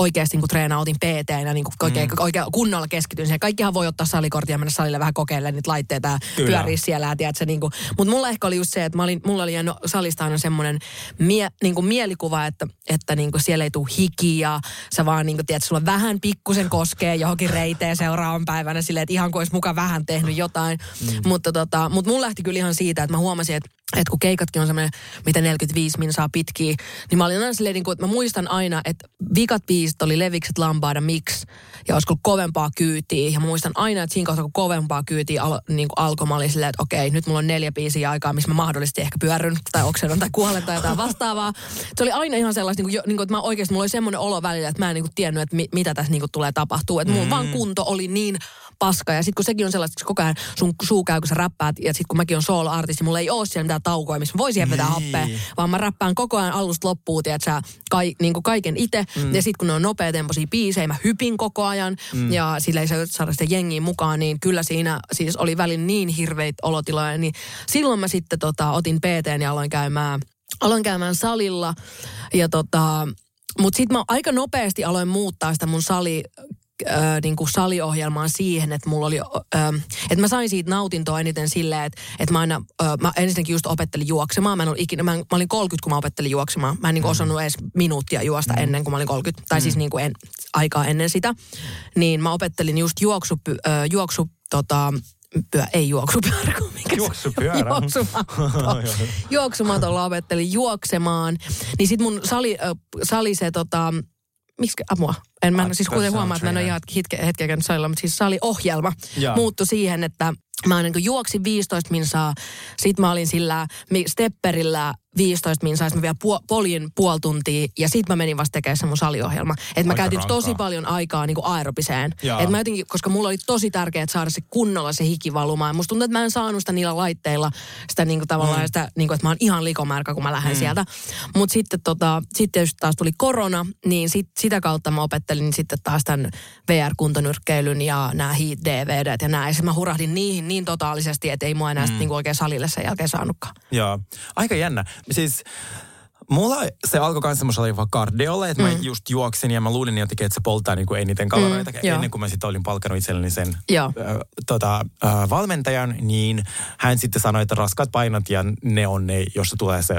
oikeasti niin treenaa, otin PT-nä, niin oikein, mm. oikein kunnolla keskityin siihen. Kaikkihan voi ottaa salikortin ja mennä salille vähän kokeilemaan niitä laitteita ja pyöriä siellä. Ja tiedätkö, niin kuin, mutta mulla ehkä oli just se, että mä olin, mulla oli jäänyt salista aina semmoinen mie, niin kuin mielikuva, että, että niin kuin siellä ei tule hiki ja sä vaan niin kuin, tiedät, sulla vähän pikkusen koskee johonkin reiteen seuraavan päivänä silleen, että ihan kuin olisi muka vähän tehnyt jotain. Mm. Mutta tota, mut mulla lähti kyllä ihan siitä, että mä huomasin, että että kun keikatkin on semmoinen, mitä 45 min saa pitkiä, niin mä olin aina silleen, niin kuin, että mä muistan aina, että vikat biisit oli Levikset, Lambada, Mix, ja olisiko kovempaa kyytiä. Ja mä muistan aina, että siinä kohtaa, kun kovempaa kyytiä al, niin kuin alkoi, mä olin silleen, että okei, nyt mulla on neljä biisiä aikaa, missä mä mahdollisesti ehkä pyörryn tai oksennon tai kuolen tai jotain vastaavaa. Se oli aina ihan sellaista, niin kuin, niin kuin, että mä oikeasti, mulla oli semmoinen olo välillä, että mä en niin kuin, tiennyt, että mi, mitä tässä niin kuin, tulee tapahtuu. Että mun mm. vaan kunto oli niin paska. Ja sitten kun sekin on sellaista, että koko ajan sun suu käy, kun sä räppäät, ja sitten kun mäkin on solo-artisti, mulla ei ole siellä mitään taukoja, missä mä voisin vetää Niin. happea, vaan mä räppään koko ajan alusta loppuun, tiedät sä, kai, niin kuin kaiken itse. Mm. Ja sitten kun ne on nopeatempoisia biisejä, mä hypin koko ajan, mm. ja sillä ei saa saada sitä jengiä mukaan, niin kyllä siinä siis oli välin niin hirveitä olotiloja, niin silloin mä sitten tota, otin PT ja aloin käymään, aloin käymään salilla, ja tota, mutta sitten mä aika nopeasti aloin muuttaa sitä mun sali ö, niin kuin saliohjelmaan siihen, että mulla oli, ö, että mä sain siitä nautintoa eniten silleen, että, että mä aina, ö, mä ensinnäkin just opettelin juoksemaan. Mä, en ollut ikinä, mä, mä olin 30, kun mä opettelin juoksemaan. Mä en niin kuin osannut edes minuuttia juosta ennen kuin mä olin 30, tai siis niin kuin en, aikaa ennen sitä. Niin mä opettelin just juoksu, ö, juoksu tota, pyö, ei juoksupyörä, kun mikä se- Juoksupyörä? Juoksumato. Juoksumatolla opettelin juoksemaan. Niin sit mun sali, sali se tota, miksi apua? En mä en, siis kuten huomaa, että mä en ole hetke, hetkeä käynyt salilla, mutta siis saliohjelma Joo. muuttui siihen, että mä niin juoksin 15 minsaa, sit mä olin sillä stepperillä 15 minsaa, sit mä vielä puol, poljin puoli tuntia ja sit mä menin vasta tekemään se mun saliohjelma. Että mä Aika käytin rankkaa. tosi paljon aikaa niin aerobiseen. Joo. Et mä jotenkin, koska mulla oli tosi tärkeää saada se kunnolla se hiki valumaan. Musta tuntuu, että mä en saanut sitä niillä laitteilla, sitä niin kuin tavallaan mm. sitä, niin kuin, että mä oon ihan likomärkä, kun mä lähden mm. sieltä. Mutta sitten tota, sitten tietysti taas tuli korona, niin sit, sitä kautta mä opettelin sitten taas tämän VR-kuntonyrkkeilyn ja nämä Heat DVD ja näin. Ja sit mä hurahdin niihin niin totaalisesti, että ei mua enää mm. niin oikein salille sen jälkeen saanutkaan. Joo, aika jännä. Siis mulla se alkoi kanssa semmoisella vaan kardiolla, että mm. mä just juoksin ja mä luulin jotenkin, että se polttaa niin kuin eniten kaloreita. Mm, joo. ennen kuin mä sitten olin palkannut itselleni sen Joo. ö, tota, ö, valmentajan, niin hän sitten sanoi, että raskaat painot ja ne on ne, josta tulee se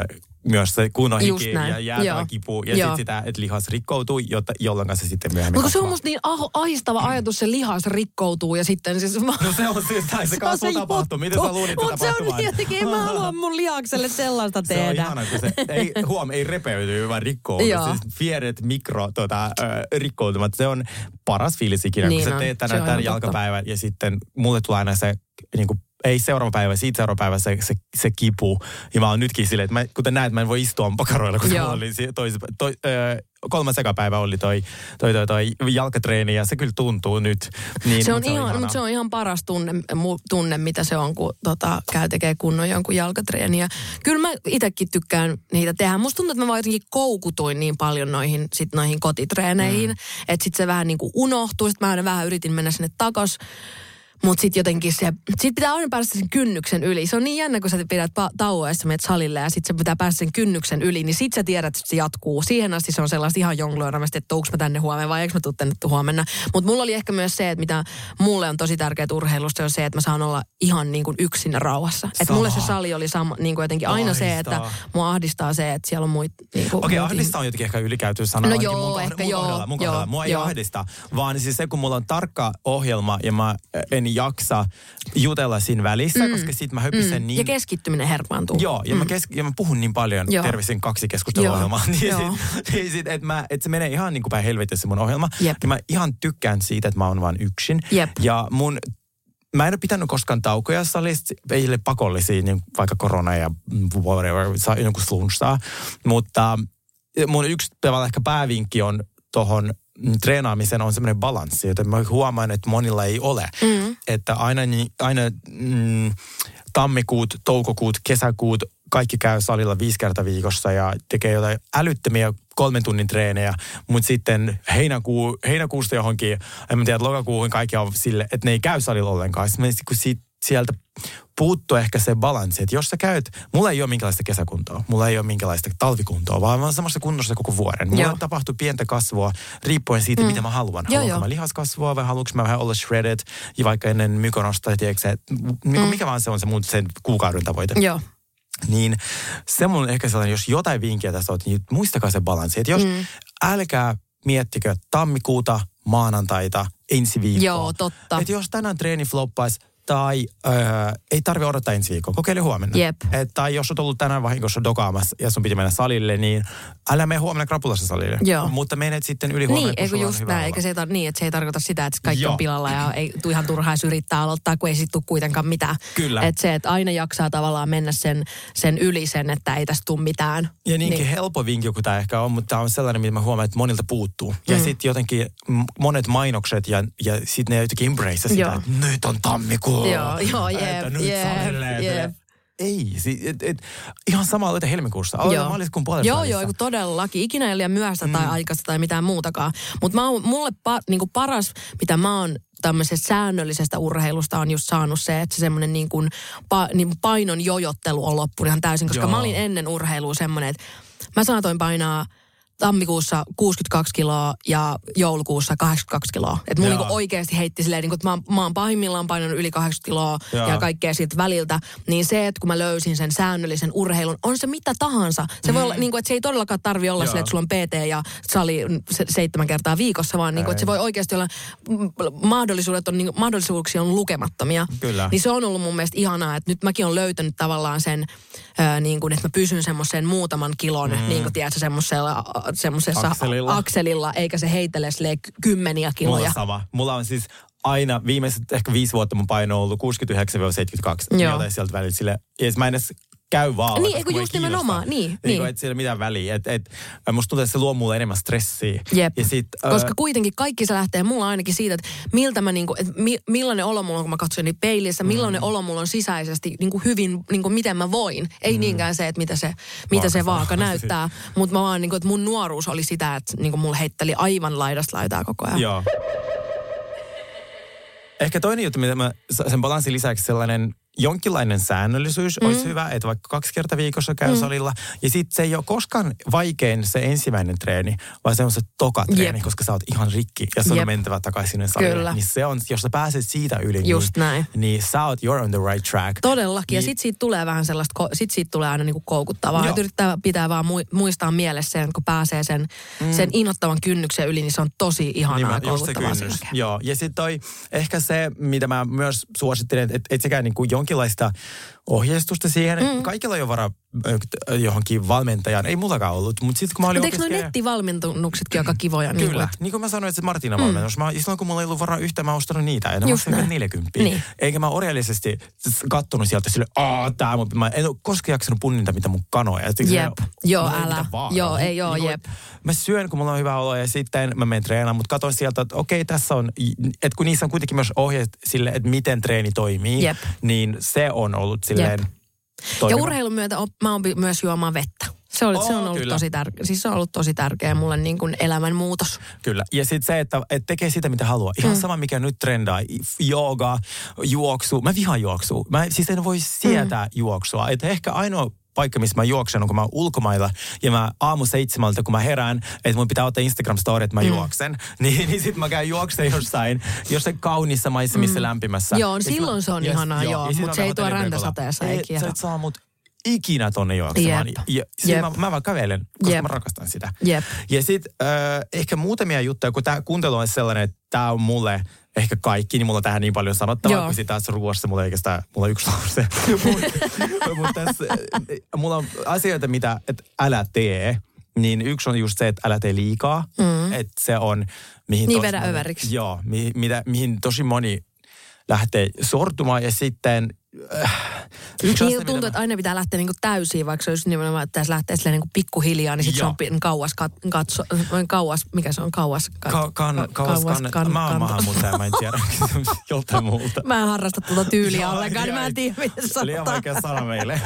myös se kunnon hiki ja jäätävä kipu ja sitten sitä, että lihas rikkoutuu, jotta, jolloin se sitten myöhemmin Mutta se on musta niin aho, ahistava ajatus, se lihas rikkoutuu ja sitten siis... No se on siis, näin se, kasvu tapahtuu. Miten sä luulit, Mutta se on niin jotenkin, en mä halua mun lihakselle sellaista Se on tehdä. ihana, kun se ei, huom, ei repeydy, vaan rikkoudu. Joo. Siis pienet mikro tota, ö, rikkoutumat. Se on paras fiilis ikinä, Niin kun sä on. teet Se tänään tämän jalkapäivän ja sitten mulle tulee aina se niin kuin, ei seuraava päivä, siitä seuraava päivä se, se, se kipu. Ja mä oon nytkin silleen, että mä, kuten näet, mä en voi istua pakaroilla, kun Joo. oli se- toi, ö, kolmas sekapäivä oli toi, toi, toi, toi jalkatreeni ja se kyllä tuntuu nyt. Niin, Se on, ihan, ihanaa. mutta se on ihan paras tunne, mu- tunne mitä se on, kun tota, käy tekee kunnon jonkun jalkatreeniä. Kyllä mä itsekin tykkään niitä tehdä. Musta tuntuu, että mä vaan jotenkin koukutuin niin paljon noihin, sit noihin kotitreeneihin, mm. että sitten se vähän niin kuin unohtui. Sitten mä aina vähän yritin mennä sinne takas. Mutta sitten jotenkin se, sit pitää aina päästä sen kynnyksen yli. Se on niin jännä, kun sä pidät pa- tauoa ja sä menet salille ja sitten se pitää päästä sen kynnyksen yli, niin sit sä tiedät, että se jatkuu. Siihen asti se on sellaista ihan jongloiramista, että tuuks mä tänne huomenna vai eikö mä tuu tänne huomenna. Mutta mulla oli ehkä myös se, että mitä mulle on tosi tärkeää urheilusta, on se, että mä saan olla ihan niin kuin yksin rauhassa. Että Sama. mulle se sali oli sama, niin kuin jotenkin aina se, että Ahdistaa. mua ahdistaa se, että siellä on muita. Niin Okei, muita ahdistaa on jotenkin ehkä ylikäyty sana. No joo, mun ehkä joo, Kohdalla, mun joo, kohdalla. Mua ei joo. ahdista, vaan siis se, kun mulla on tarkka ohjelma ja mä en jaksa jutella siinä välissä, mm. koska sit mä höpisen Mm. niin... Ja keskittyminen herpaantuu. Joo, ja, mä kes- ja mä puhun niin paljon Joo. terveisin kaksi keskusteluohjelmaa. Niin sit, niin sit, että mä- et se menee ihan niin kuin päin helvetistä mun ohjelma. Jep. Ja mä ihan tykkään siitä, että mä oon vaan yksin. Jep. Ja mun Mä en ole pitänyt koskaan taukoja salista, ei ole pakollisia, niin vaikka korona ja whatever, saa jonkun flunssaa. Mutta mun yksi tavallaan ehkä päävinkki on tuohon treenaamisen on semmoinen balanssi, jota mä huomaan, että monilla ei ole. Mm. Että aina, aina mm, tammikuut, toukokuut, kesäkuut, kaikki käy salilla viisi kertaa viikossa ja tekee jotain älyttömiä kolmen tunnin treenejä, mutta sitten heinäkuu, heinäkuusta johonkin, en mä tiedä, lokakuuhun kaikki on sille, että ne ei käy salilla ollenkaan. Sitten kun siitä, sieltä puuttuu ehkä se balanssi, että jos sä käyt, mulla ei ole minkälaista kesäkuntoa, mulla ei ole minkälaista talvikuntoa, vaan mä oon samassa kunnossa koko vuoden. Mulla Joo. tapahtuu pientä kasvua riippuen siitä, mm. mitä mä haluan. Joo, Haluanko joo. mä lihaskasvua vai haluanko mä vähän olla shredded ja vaikka ennen mykonosta, tiedätkö, että mm. mikä vaan se on se mun sen kuukauden tavoite. Joo. Niin se mun ehkä sellainen, jos jotain vinkkiä tässä on, niin muistakaa se balanssi. Että jos mm. älkää miettikö tammikuuta, maanantaita, ensi viikkoa. Joo, totta. Että jos tänään treeni floppaisi, tai öö, ei tarvi odottaa ensi viikkoa, kokeile huomenna. Jep. Et, tai jos olet ollut tänään vahingossa dokaamassa ja sun piti mennä salille, niin älä mene huomenna krapulassa salille. Joo. Mutta menet sitten yli huomenna, Niin, kun on just näin, eikä se, tar- niin, että se ei tarkoita sitä, että kaikki Joo. on pilalla ja ei tule ihan turhaa yrittää aloittaa, kun ei sit tule kuitenkaan mitään. Kyllä. Että se, että aina jaksaa tavallaan mennä sen, sen yli sen, että ei tästä tule mitään. Ja niinkin niin. helppo vinkki kuin tämä ehkä on, mutta tämä on sellainen, mitä mä huomaan, että monilta puuttuu. Ja Mm. sitten jotenkin monet mainokset ja, ja sitten ne jotenkin embrace sitä, Joo. että nyt on Joo, joo, jep, että nyt jep, että- jep. Ei, si, et, et, ihan sama aloita helmikuussa. Aloita maaliskuun puolessa Joo, välissä. joo, kun todellakin. Ikinä ei ole liian myöhäistä mm. tai aikaista tai mitään muutakaan. Mutta mulle pa, niinku paras, mitä mä oon tämmöisestä säännöllisestä urheilusta on just saanut se, että se semmoinen niin kuin, pa, niin painon jojottelu on loppunut ihan täysin. Koska Joo. mä olin ennen urheilua semmoinen, että mä saatoin painaa tammikuussa 62 kiloa ja joulukuussa 82 kiloa. Mulla Joo. niinku oikeasti heitti silleen, niinku, että mä, mä oon pahimmillaan painanut yli 80 kiloa Joo. ja kaikkea siitä väliltä. Niin se, että kun mä löysin sen säännöllisen urheilun, on se mitä tahansa. Se voi olla, niinku, että se ei todellakaan tarvi olla Mm. Silleen, että sulla on PT ja sali se, seitsemän kertaa viikossa, vaan niinku, että se voi oikeasti olla, mm, mahdollisuudet on, niinku, mahdollisuuksia on lukemattomia. Kyllä. Niin se on ollut mun mielestä ihanaa, että nyt mäkin on löytänyt tavallaan sen, ää, niin kuin, että mä pysyn semmoisen muutaman kilon, mm. niin kuin tiedätkö, semmoisella, semmoisessa Akselilla. akselilla, eikä se heitele silleen ky- kymmeniä Mulla kiloja. on sama. Mulla on siis aina viimeiset ehkä viisi vuotta mun paino on ollut 69-72. Joo. Jotain sieltä välillä sille. Ja mä en edes käy vaan. Niin, eikö just nimenomaan, niin, niin. niin. Kun et sillä mitään väliä. Et, et, musta tuntuu, että se luo mulle enemmän stressiä. Jep. Ja sit, Koska ö, kuitenkin kaikki se lähtee mulla ainakin siitä, että miltä mä niinku, että mi, millainen olo mulla on, kun mä katson niin peilissä, millainen Mm. olo mulla on sisäisesti niinku hyvin, niinku miten mä voin. Ei niinkään se, että mitä se, mitä se Vaaka vaaka sanoo. näyttää, mutta mä vaan niinku, että mun nuoruus oli sitä, että niinku mulla heitteli aivan laidasta laitaa koko ajan. Joo. Ehkä toinen juttu, mitä mä sen balanssin lisäksi sellainen jonkinlainen säännöllisyys mm. olisi hyvä, että vaikka kaksi kertaa viikossa käy mm. salilla. Ja sitten se ei ole koskaan vaikein se ensimmäinen treeni, vaan se on se toka treeni, Jep. koska sä oot ihan rikki ja sun Jep. on mentävä takaisin sinne salille. Kyllä. Niin se on, jos sä pääset siitä yli, Just niin, näin. niin sä oot, you're on the right track. Todellakin. Ja Niin- sit siitä tulee vähän sellaista, sit siitä tulee aina niinku koukuttavaa. Joo. Yrittää pitää vaan mui- muistaa mielessä sen, kun pääsee sen, mm. sen innoittavan kynnyksen yli, niin se on tosi ihanaa ja Nimenomaan, just se koukuttavaa kynnys. Joo, ja sitten toi ehkä se, mitä mä myös suosittelen, että et sekä niinku Então que lá está. Ohjeistusta siihen. Mm. Kaikilla ei ole varaa johonkin valmentajaan. Ei mullakaan ollut, mutta sitten kun mä olin Mutta opiskelija- nettivalmennuksetkin aika kivoja? Niin Kyllä, kuin, niin kuin mä sanoin, että se Martina valmennus, mä, silloin kun mulla ei ollut varaa yhtä, mä ostanut niitä. Ja ne Just näin. 40. Niin. Eikä mä orjallisesti kattonut sieltä sille, aah, tää, mun- mä en ole koskaan jaksanut punninta, mitä mun kanoja. Jep. Joo, ei älä. Joo, ei joo, Niin jep. Mä syön, kun mulla on hyvä olo ja sitten mä menen treenaamaan, mutta katson sieltä, että okei, tässä on, että kun niissä on kuitenkin myös ohjeet sille, että miten treeni toimii, Jep. niin se on ollut silleen Ja toimiva. urheilun myötä op, mä oon myös juomaan vettä. Se, oli, se Oo, on ollut kyllä. tosi tärkeä. Siis se on ollut tosi tärkeä mulle niin kuin elämän muutos. Kyllä. Ja sitten se, että, että tekee sitä, mitä haluaa. Ihan mm. sama, mikä nyt trendaa. Jooga, juoksu. Mä vihaan juoksua. Mä siis en voi sietää mm. juoksua. Että ehkä ainoa paikka, missä mä juoksen, on kun mä oon ulkomailla ja mä aamu seitsemältä, kun mä herään, että mun pitää ottaa Instagram-story, että mä mm. juoksen, niin, niin sit mä käyn juoksen jossain, jossain kaunissa maisemissa mm. lämpimässä. Joo, Ja sit silloin se on ihanaa, joo, ja sit mut mä se ei tuo räntäsateessa, ei kiehdo. Sä et saa mut ikinä tonne juoksemaan. Jep. Ja, siis Jep. mä, mä vaan kävelen, koska Jep. mä rakastan sitä. Jep. Ja sitten äh, ehkä muutamia juttuja, kun tämä kuuntelu on sellainen, että tämä on mulle ehkä kaikki, niin mulla on tähän niin paljon sanottavaa, Joo. kun sitten taas ruoassa mulla ei oikeastaan, mulla on yksi lause. Mutta mut tässä, mulla on asioita, mitä et älä tee. Niin yksi on just se, että älä tee liikaa. Mm. Että se on, mihin Niin tosi vedä. Joo, mi, mitä, mihin tosi moni lähtee sortumaan. Ja sitten äh, yksi Niin asia, tuntuu, mitä että aina pitää lähteä niinku täysiin, vaikka se olisi nimenomaan, että tässä lähtee silleen niinku pikkuhiljaa, niin sitten se on kauas, kat, katso, kauas, mikä se on, kauas, kat, Ka- kan, kauas kannet. mä oon maahanmuuttaja, mä en tiedä joltain muulta. Mä en harrasta tuota tyyliä ollenkaan, niin mä en tiedä, miten Se oli ihan sanotaan. vaikea sana meille.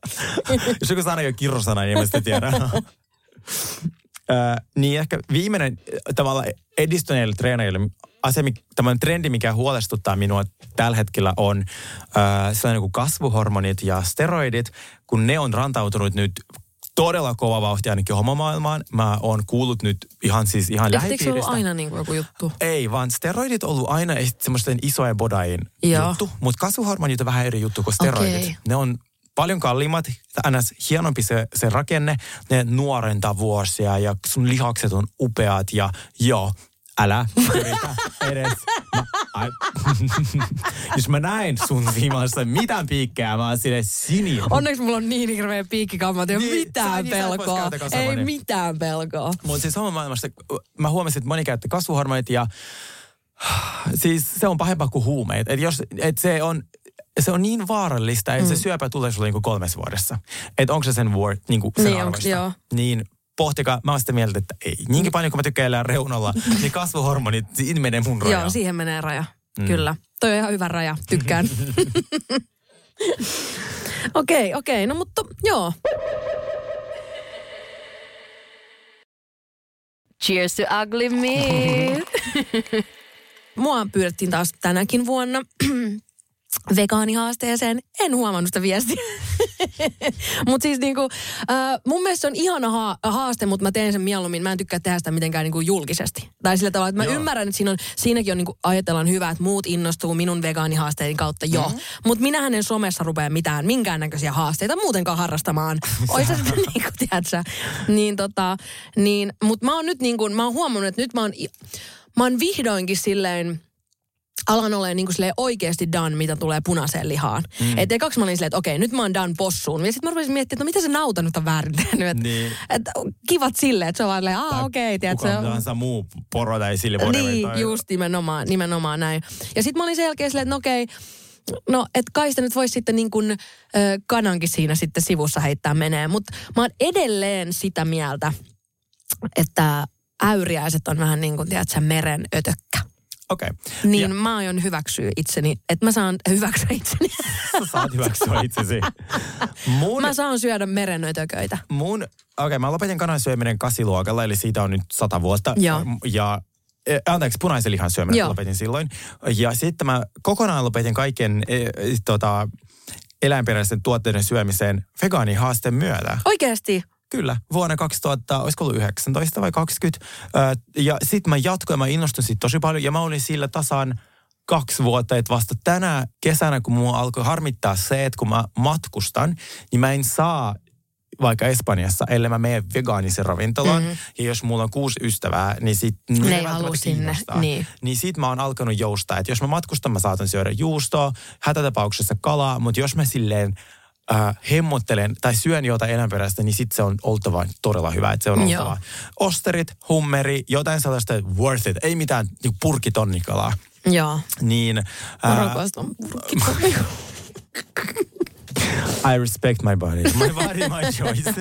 Jos joku sana ei ole kirrosana, niin mä sitä tiedä. Ö, niin ehkä viimeinen äh, tavalla edistyneille treenaajille asia, tämmöinen trendi, mikä huolestuttaa minua tällä hetkellä on äh, sellainen kuin kasvuhormonit ja steroidit, kun ne on rantautunut nyt todella kova vauhti ainakin homomaailmaan. Mä oon kuullut nyt ihan siis ihan Eikö se ollut lähipiiristä. aina niin kuin joku juttu? Ei, vaan steroidit on ollut aina semmoisten isojen bodain Joo. juttu, mutta kasvuhormonit on vähän eri juttu kuin steroidit. Okei. Ne on paljon kalliimmat, ns. hienompi se, se rakenne, ne nuorentaa vuosia ja sun lihakset on upeat ja joo, älä yritä edes. Mä, ai, jos mä näen sun viimassa mitään piikkejä, mä oon sille sini. Onneksi mulla on niin hirveä piikkikammat, ei ole Niin, mitään niin pelkoa. Ei mitään pelkoa. Mutta siis homomaailmasta mä huomasin, että moni käyttää kasvuhormonit ja siis se on pahempaa kuin huumeet. Et jos, et se on se on niin vaarallista, että mm. se syöpä tulee sulle niinku kolmes vuodessa. Että onko se sen, vuor, niinku sen Niin, onks- arvoista. joo. Niin pohtikaa, mä oon sitä mieltä, että ei. Niinkin paljon kuin mä tykkään elää reunalla, niin kasvuhormonit, siinä menee mun raja. Joo, siihen menee raja. Mm. Kyllä. Toi on ihan hyvä raja. Tykkään. Okei, okei. No mutta joo. Cheers to ugly me. Mua pyydettiin taas tänäkin vuonna vegaanihaasteeseen. En huomannut sitä viestiä. mutta siis niinku, äh, mun mielestä se on ihana ha- haaste, mutta mä teen sen mieluummin. Mä en tykkää tehdä sitä mitenkään niinku julkisesti. Tai sillä tavalla, että mä Joo. ymmärrän, että siinä on, siinäkin on niinku, ajatellaan hyvä, että muut innostuu minun vegaanihaasteiden kautta jo. Mm-hmm. Mutta minähän en somessa rupea mitään, minkäännäköisiä haasteita muutenkaan harrastamaan. Ois se sitten niinku, tiedätkö? Niin tota, niin, mutta mä oon nyt niinku, mä oon huomannut, että nyt mä oon, mä oon vihdoinkin silleen, alan olemaan niin kuin oikeasti done, mitä tulee punaiseen lihaan. Mm. Et ekaksi mä olin silleen, että okei, nyt mä oon done possuun. Ja sitten mä rupesin miettimään, että no mitä se nauta nyt on väärin tehnyt. Et, Niin. et, kivat silleen, että se on vaan silleen, aa okei, tiedätkö. Kuka tahansa muu poro tai sillivuori. Niin, tai... just nimenomaan, nimenomaan näin. Ja sitten mä olin sen jälkeen silleen, että no okei, no et kai sitä nyt voisi sitten niin kuin ö, kanankin siinä sitten sivussa heittää menee. Mutta mä oon edelleen sitä mieltä, että äyriäiset on vähän niin kuin, tiedätkö, meren ötökkä. Okei. Niin Ja mä aion hyväksyä itseni, että mä saan hyväksyä itseni. sä saat hyväksyä itsesi. Mun, Mä saan syödä merenötököitä. mun okei, okay, mä lopetin kanan syöminen kasiluokalla, eli siitä on nyt sata vuotta. Joo. Ja eh, anteeksi, punaisen lihan syöminen Joo. lopetin silloin. Ja sitten mä kokonaan lopetin kaiken eh, tota, eläinperäisten tuotteiden syömiseen vegaanihaasteen myötä. Oikeasti. Kyllä, vuonna 2000, olisiko ollut 19 vai 20. Ö, Ja sitten mä jatkoin, mä innostuin siitä tosi paljon ja mä olin sillä tasan kaksi vuotta, että vasta tänä kesänä, kun mua alkoi harmittaa se, että kun mä matkustan, niin mä en saa vaikka Espanjassa, ellei mä mene vegaanisen ravintolaan. Mm-hmm. Ja jos mulla on kuusi ystävää, niin sit Ne ei halua sinne, niin. Niin sit mä oon alkanut joustaa, että jos mä matkustan, mä saatan syödä juustoa, hätätapauksessa kalaa, mutta jos mä silleen äh, hemmottelen tai syön jotain eläinperäistä, niin sit se on oltava todella hyvä, että se on Joo. oltava. Osterit, hummeri, jotain sellaista worth it, ei mitään niin purkitonnikalaa. Joo. Niin äh, rakastan purkkipomia. I respect my body. My body, my choice.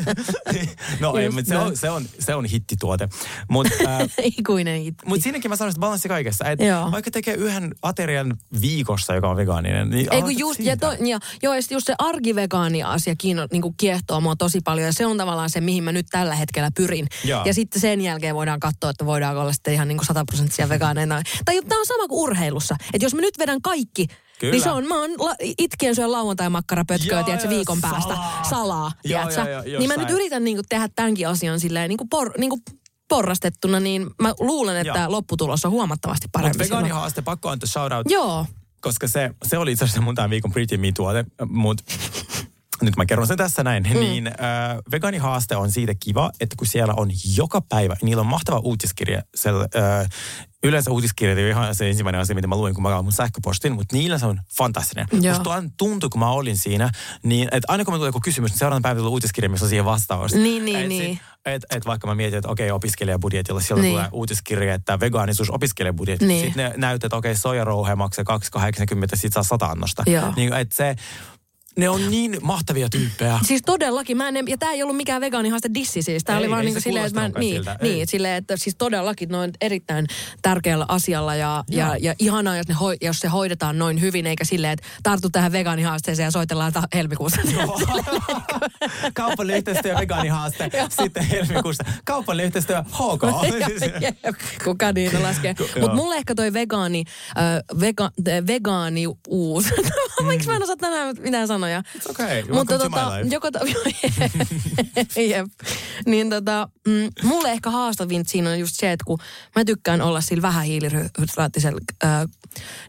no ei, mutta se on, se, on, se on hittituote. Mutta äh, Ikuinen hitti. Mutta siinäkin mä sanoisin, että balanssi kaikessa. Että Joo. vaikka tekee yhden aterian viikossa, joka on vegaaninen, niin Ei kun just, siitä. ja, to, ja joo, ja just se arkivegaania-asia kiinno, niin kuin kiehtoo mua tosi paljon, ja se on tavallaan se, mihin mä nyt tällä hetkellä pyrin. Joo. Ja sitten sen jälkeen voidaan katsoa, että voidaanko olla sitten ihan niin kuin sataprosenttisia vegaaneina. Tai tämä on sama kuin urheilussa, että jos mä nyt vedän kaikki, Kyllä. niin se on, mä oon la, itkien syön lauantai-makkarapötköä, tiedätkö, viikon päästä. salaa. Salaa, Joo, tiedätkö? joo, joo, niin mä nyt yritän niin kuin tehdä tämänkin asian silleen niin kuin por, niin kuin porrastettuna, niin mä luulen, että Joo. lopputulos on huomattavasti parempi. Mutta vegaanihaaste, pakko antaa shout out, Joo. koska se, se oli itse asiassa mun tämän viikon Pretty Me tuote, mutta nyt mä kerron sen tässä näin, mm. niin äh, vegaanihaaste on siitä kiva, että kun siellä on joka päivä, niillä on mahtava uutiskirja, sel, äh, yleensä uutiskirjat ei ole ihan se ensimmäinen asia, mitä mä luin, kun mä kaan mun sähköpostin, mutta niillä se on fantastinen. Musta tuntui, kun mä olin siinä, niin että aina kun mä tulee joku kysymys, niin seuraavana päivänä tulee uutiskirja, missä on siihen vastaus. Niin, niin, et niin. Sit, et, et vaikka mä mietin, että okei, opiskelijabudjetilla siellä Niin. tulee uutiskirja, että vegaanisuus opiskelijabudjetti. Niin. Sitten ne näyttää, että okei, soijarouhe maksaa 2,80, sit saa 100 annosta. Joo. Niin, että se, ne on niin mahtavia tyyppejä. Siis todellakin, mä en, ja tämä ei ollut mikään vegaanihaaste dissi siis. Tämä Ei, oli vaan niin silleen, että mä, niin, siltä, ei. niin, silleen, että siis todellakin noin erittäin tärkeällä asialla ja, ja, ja ihanaa, jos, ne hoi, jos se hoidetaan noin hyvin, eikä silleen, että tartu tähän vegaanihaasteeseen ja soitellaan ta- helmikuussa. Kaupallinen yhteistyö vegaanihaaste, sitten helmikuussa. Kaupallinen yhteistyö HK. Kuka niitä laskee. Mutta mulle ehkä toi vegaani, äh, vega, vegaani uus. Miksi mä en osaa tänään mitään sanoja? Okei, Mutta welcome to tota, joko to, jep. Niin tota, mm, mulle ehkä haastavin siinä on just se, että kun mä tykkään olla sillä vähähiilihydraattisella, äh,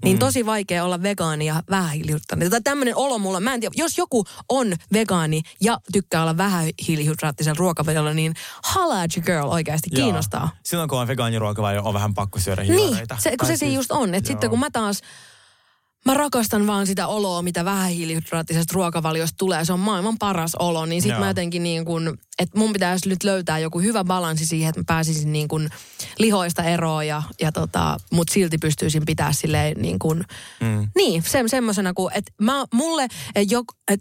niin Mm. tosi vaikea olla vegaani ja vähähiilihydraattinen. Tai tämmöinen olo mulla, mä en tiedä, jos joku on vegaani ja tykkää olla vähähiilihydraattisella ruokavaliolla, niin holla at your girl oikeasti, Joo. kiinnostaa. Silloin kun on vegaaniruokavalio, on vähän pakko syödä Niin, hiilareita. se, kun se siis- just on. Että sitten kun mä taas, mä rakastan vaan sitä oloa, mitä vähähiilihydraattisesta ruokavaliosta tulee. Se on maailman paras olo. Niin sit Joo. mä jotenkin niin kuin, että mun pitäisi nyt löytää joku hyvä balanssi siihen, että mä pääsisin niin kuin lihoista eroon ja, ja tota, mut silti pystyisin pitää silleen niin kuin, Mm. niin, se, semmoisena kuin, että mä, mulle, et jok, et,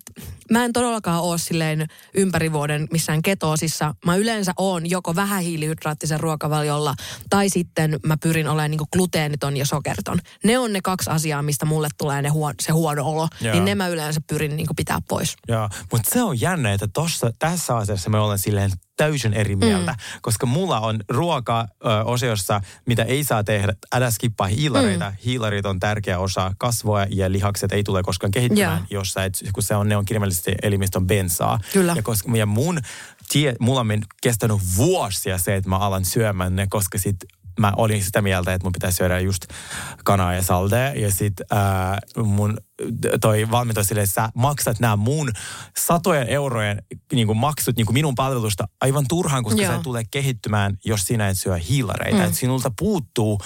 mä en todellakaan ole silleen ympäri vuoden missään ketoosissa. Mä yleensä oon joko vähähiilihydraattisen ruokavaliolla tai sitten mä pyrin olemaan niinku gluteeniton ja sokeriton. Ne on ne kaksi asiaa, mistä mulle tulee ne huo, se huono olo. Joo. Niin ne mä yleensä pyrin niinku pitää pois. Joo, mutta se on jännä, että tossa, tässä asiassa me ollaan olen silleen täysin eri mieltä, mm. koska mulla on ruoka-osiossa, mitä ei saa tehdä, älä skippaa hiilareita. Mm. Hiilarit on tärkeä osa kasvoa ja lihakset ei tule koskaan kehittymään, Joo. jos sä et, kun se on, ne on kirjaimellisesti elimistön bensaa. Kyllä. Ja, koska, ja mun tie, mulla on kestänyt vuosia se, että mä alan syömään ne, koska sit mä olin sitä mieltä, että mun pitäisi syödä just kanaa ja saldea. Ja sit ää, mun toi valmentaja silleen, että sä maksat nämä mun satojen eurojen niin kuin maksut niin kuin minun palvelusta aivan turhaan, koska Joo. sä et tule kehittymään, jos sinä et syö hiilareita. Mm. Sinulta puuttuu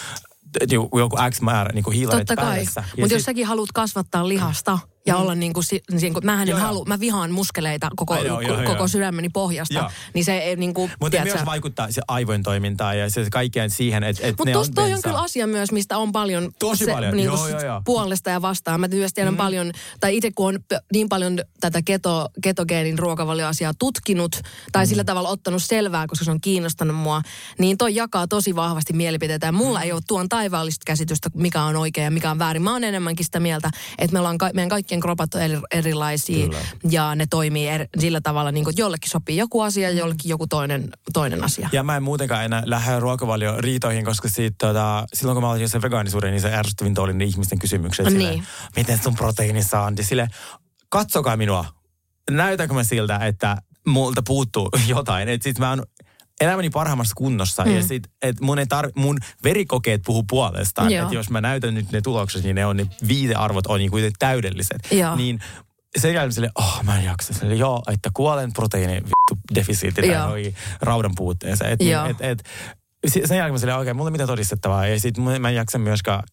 joku X määrä niin hiilareita Totta kai. päivässä. Mutta jos säkin haluat kasvattaa lihasta ja olla niin kuin, niin kuin mähän en Joo, joo. halua, mä vihaan muskeleita koko, Ai joo, joo, koko joo. sydämeni pohjasta, Joo. niin se ei niin kuin, Mutta myös vaikuttaa se aivojen toimintaan ja se kaikkeen siihen, että, että Mutta ne on tuossa toi on kyllä asia myös, mistä on paljon Tosi se, paljon, Niin joo, kuin joo, joo. puolesta ja vastaan. Mä myös tiedän mm. paljon, tai itse kun on niin paljon tätä keto, ketogeenin ruokavalioasiaa tutkinut, tai mm. sillä tavalla ottanut selvää, koska se on kiinnostanut mua, niin toi jakaa tosi vahvasti mielipiteitä. Ja mulla mm. ei ole tuon taivaallista käsitystä, mikä on oikein ja mikä on väärin. Mä oon enemmänkin sitä mieltä, että me ollaan, ka- meidän kaikkien kropat on eri, erilaisia, Kyllä. ja ne toimii er, sillä tavalla, niin kuin, että jollekin sopii joku asia ja jollekin joku toinen, toinen asia. Ja mä en muutenkaan enää lähde ruokavalio riitoihin, koska siitä, tota, silloin kun mä olin se vegaanisuuden, niin se ärsyttävintä oli ne ihmisten kysymykset. Niin. Silleen, Miten sun proteiini saa? Ja sille, katsokaa minua. Näytänkö mä siltä, että multa puuttuu jotain? Et sit mä oon elämäni parhaimmassa kunnossa mm. ja sit, et mun, ei tar- mun verikokeet puhuu puolestaan. Joo. Että jos mä näytän nyt ne tulokset, niin ne on ne viitearvot on niin kuin täydelliset. Joo. Niin sen jälkeen sille, oh mä en jaksa. Sille, joo, että kuolen proteiinin vittu defisiitti tai raudan puutteeseen. Et, Joo. niin, et, et, sen jälkeen mä silleen, okei, mulla ei mitään todistettavaa. Ja sit mä en jaksa myöskään,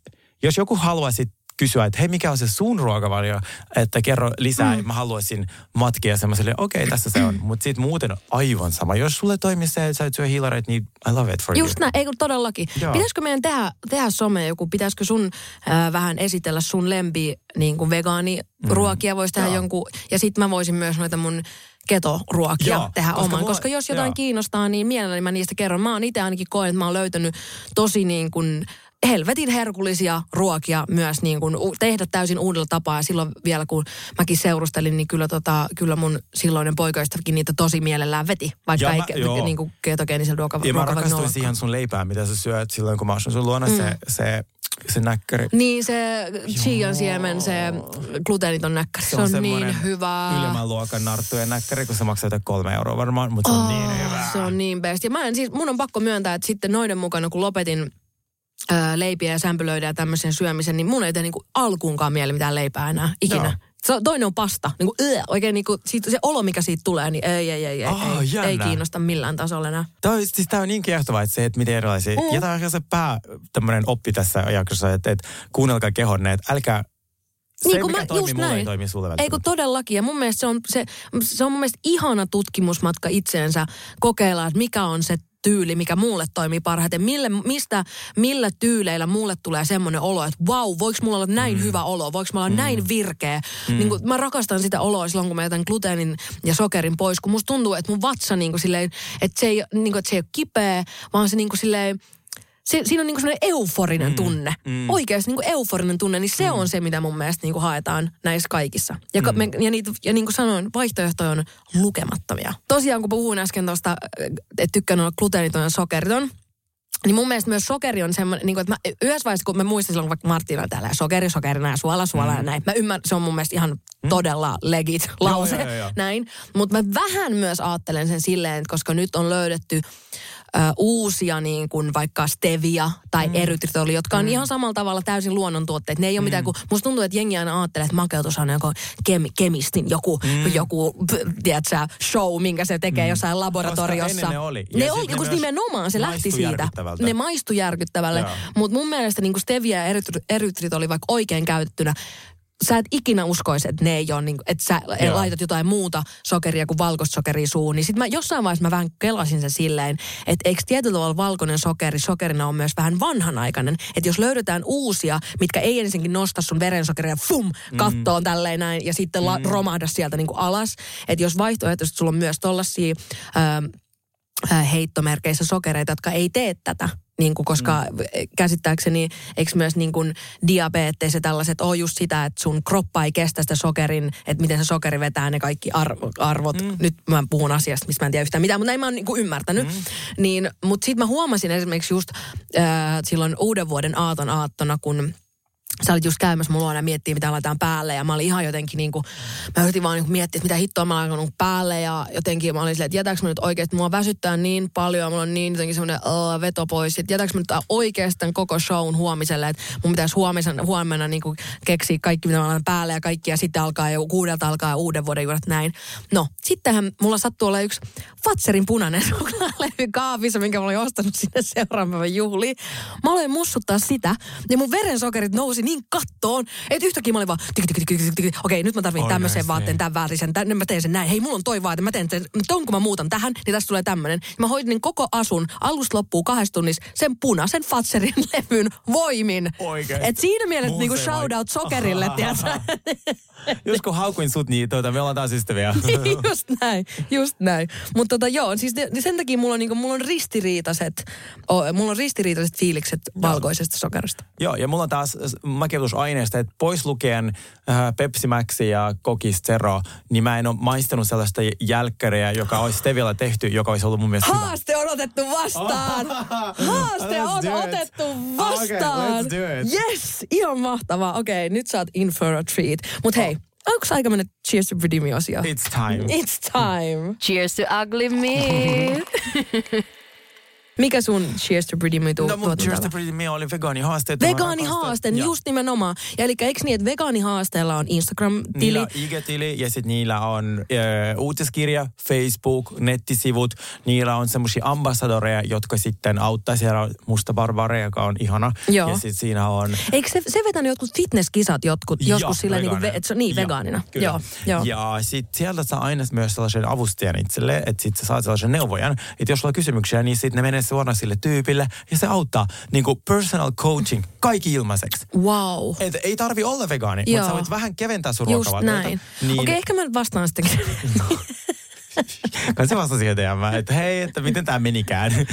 jos joku haluaisi kysyä, että hei, mikä on se sun ruokavalio, että kerro lisää, mm. mä haluaisin matkia silleen, okei, tässä se on. Mutta sitten muuten aivan sama. Jos sulle toimii se, että sä et syö hiilareita, niin I love it for Just you. näin, ei kun todellakin. Joo. Pitäisikö meidän tehdä, tehdä some joku, pitäisikö sun äh, vähän esitellä sun lempi niin kuin vegaaniruokia, voisi tehdä Mm. Joo. jonkun, ja sitten mä voisin myös noita mun ketoruokia Joo, tehdä koska oman. mulla- koska jos jotain joo. kiinnostaa, niin mielelläni mä niistä kerron. Mä oon itse ainakin koen, että mä oon löytänyt tosi niin kuin helvetin herkullisia ruokia myös niin kuin tehdä täysin uudella tapaa. Ja silloin vielä kun mäkin seurustelin, niin kyllä, tota, kyllä mun silloinen poikaystäväkin niitä tosi mielellään veti. Vaikka Ja ei mä- niin kuin ketogeenisellä ruoka, Ja mä rakastuin ollakaan. siihen sun leipään, mitä sä syöt silloin, kun mä asun sun luona. Mm. Se, se, se näkkäri. Niin se chian siemen, se gluteeniton näkkäri, se, on, niin semmoinen hyvää. Ylemmän luokan narttujen näkkäri, kun se maksaa jotain kolme euroa varmaan, mutta se on niin hyvä. Se on niin best. Ja mä en, siis, mun on pakko myöntää, että sitten noiden mukana, kun lopetin ää, leipiä ja sämpylöidä ja tämmöisen syömisen, niin mun ei tee niinku alkuunkaan mieli mitään leipää enää ikinä. Joo. Se, toinen on pasta. Niin kuin, yö, oikein niin kuin, siitä, se olo, mikä siitä tulee, niin ei, ei, ei, ei, Ah, ei, ei kiinnosta millään tasolla enää. Tämä on, siis tää on niin kiehtovaa, että se, että miten erilaisia. Mm. Ja tämä on se pää, tämmöinen oppi tässä jaksossa, että, että kuunnelkaa kehonne, että älkää, se Niin, kun mikä mä- toimii just mulle ei näin. toimi sulle Ei kun todellakin. Ja mun mielestä se on, se, se on mun mielestä ihana tutkimusmatka itseensä kokeilla, että mikä on se tyyli, mikä mulle toimii parhaiten. Mille, mistä, millä tyyleillä mulle tulee semmoinen olo, että vau, voiko mulla olla näin mm. hyvä olo? Voiko mulla olla mm. näin virkeä? Mm. Niin kun, mä rakastan sitä oloa silloin, kun mä jätän gluteenin ja sokerin pois, kun musta tuntuu, että mun vatsa niin kuin silleen, että se ei, niin kuin, että se ei ole kipeä, vaan se niin kuin silleen, se, siinä on niinku semmoinen euforinen mm, tunne. Mm. Oikeasti niinku euforinen tunne, niin se mm. on se, mitä mun mielestä niinku haetaan näissä kaikissa. Ja, mm. me, ja, niitä, ja niin kuin sanoin, vaihtoehtoja on lukemattomia. Tosiaan, kun puhuin äsken tuosta, että tykkään olla gluteeniton ja sokeriton, niin mun mielestä myös sokeri on semmoinen, niin kuin, että mä, yhdessä vaiheessa, kun mä muistan silloin, kun vaikka Martina täällä ja sokeri, sokerina ja suola, suola mm. ja näin. Mä ymmärrän, se on mun mielestä ihan todella legit lause, joo, joo, joo. näin. Mutta mä vähän myös ajattelen sen silleen, että koska nyt on löydetty ö, uusia niin kuin vaikka stevia tai mm. erytritoli, jotka on mm. ihan samalla tavalla täysin luonnontuotteet. Ne ei ole mm. mitään kuin, musta tuntuu, että jengi aina ajattelee, että makeutus on joku kem, kemistin joku, mm. joku tiedätkö, show, minkä se tekee mm. jossain laboratoriossa. ennen ne oli. Ja Ne oli, ne kun nimenomaan se lähti siitä. Ne maistui järkyttävälle. Mutta mun mielestä niin kuin stevia ja erytri- erytritoli vaikka oikein käytettynä, sä et ikinä uskoisi, että ne ei ole, niin, että sä Joo. laitat jotain muuta sokeria kuin valkoista sokeria suuhun. Niin sit mä jossain vaiheessa mä vähän kelasin sen silleen, että eikö tietyllä tavalla valkoinen sokeri sokerina on myös vähän vanhanaikainen. Että jos löydetään uusia, mitkä ei ensinnäkin nosta sun verensokeria fum, kattoon tälleen näin ja sitten la, romahda sieltä niin kuin alas. Että jos vaihtoehtoisesti sulla on myös tollasia... Ähm, äh, heittomerkeissä sokereita, jotka ei tee tätä, niin kuin, koska mm. käsittääkseni eikö myös niin kuin diabetes ja tällaiset ole just sitä, että sun kroppa ei kestä sitä sokerin, että miten se sokeri vetää ne kaikki arvo, arvot. Mm. Nyt mä puhun asiasta, mistä mä en tiedä yhtään mitään, mutta näin mä oon niin kuin ymmärtänyt. Mm. Niin, mutta sitten mä huomasin esimerkiksi just äh, silloin uuden vuoden aaton aattona, kun sä olit just käymässä mulla ja miettii, mitä laitetaan päälle. Ja mä olin ihan jotenkin niin kuin, mä yritin vaan niin kuin miettiä, että mitä hittoa mä laitan päälle. Ja jotenkin mä olin silleen, että jätäks mä nyt oikeasti, mua väsyttää niin paljon. Mulla on niin jotenkin semmoinen uh, veto pois. Että jätäks mä nyt oikeastaan koko shown huomiselle. Että mun pitäisi huomisen, huomenna niin kuin keksiä kaikki, mitä mä laitan päälle ja kaikki. Ja sitten alkaa jo kuudelta alkaa uuden vuoden juuret näin. No, sittenhän mulla sattuu olla yksi Fatserin punainen suklaalevy kaapissa, minkä mä olin ostanut sinne seuraavan juhliin. Mä aloin mussuttaa sitä. Ja mun verensokerit nousi niin kattoon, että yhtäkkiä mä olin vaan, okei, nyt mä tarvitsen tämmöisen vaatteen, tämän värisen, tämän, mä teen sen näin. Hei, mulla on toi vaate, mä teen sen, ton kun mä muutan tähän, niin tästä tulee tämmöinen. Mä hoidin koko asun alusta loppuun kahdessa tunnissa sen punaisen Fatserin levyn voimin. Oikeesti? Et siinä mielessä niinku shout out sokerille? Just kun haukuin sut, niin tuota, me ollaan taas ystäviä. just näin, just näin. Mutta tota, joo, siis ne, sen takia mulla on, niinku, mulla on ristiriitaiset, oh, mulla on ristiriitaiset fiilikset valkoisesta sokerista. Joo, ja mulla on taas maketusaineesta, että pois lukien äh, Pepsi Max ja Kokis Zero, niin mä en ole maistanut sellaista jälkkäriä, joka olisi Stevilla tehty, joka olisi ollut mun mielestä hyvä. Haaste on otettu vastaan! Haaste on otettu Okay, vastaan! let's do it. Yes! Ihan mahtavaa. Okei, okay, nyt sä oot in for a treat. Mut hei, onko aika mennä Cheers to Pretty Me-osio? It's time. It's time. Cheers to ugly me. Mikä sun Cheers to Pretty Me tu- No mun Cheers to? Pretty Me oli vegaanihaaste. Vegaanihaaste, Joo. just nimenomaan. Ja eli eikö niin, että vegaanihaasteella on Instagram-tili? Niillä IG-tili ja sitten niillä on ö, uutiskirja, Facebook, nettisivut. Niillä on semmoisia ambassadoreja, jotka sitten auttaa. Siellä on Musta Barbare, joka on ihana. Joo. Ja sitten siinä on... Eikö se, se vetänyt jotkut fitnesskisat jotkut, Joo, joskus sillä niin, kuin, ve, et niin Joo, vegaanina? Kyllä. Joo, joo. Ja sitten sieltä saa aina myös sellaisen avustajan itselle, että sitten sä saat sellaisen neuvojan, että jos sulla on kysymyksiä, niin sitten ne menee suoraan sille tyypille ja se auttaa niin kuin personal coaching kaikki ilmaiseksi. Wow. Et ei tarvi olla vegaani, Joo. mutta sä voit vähän keventää sun Just ruokavaliota. näin. Niin, Okei, ehkä mä vastaan sitten. Kai se vastasi DM, että hei, että miten tämä menikään.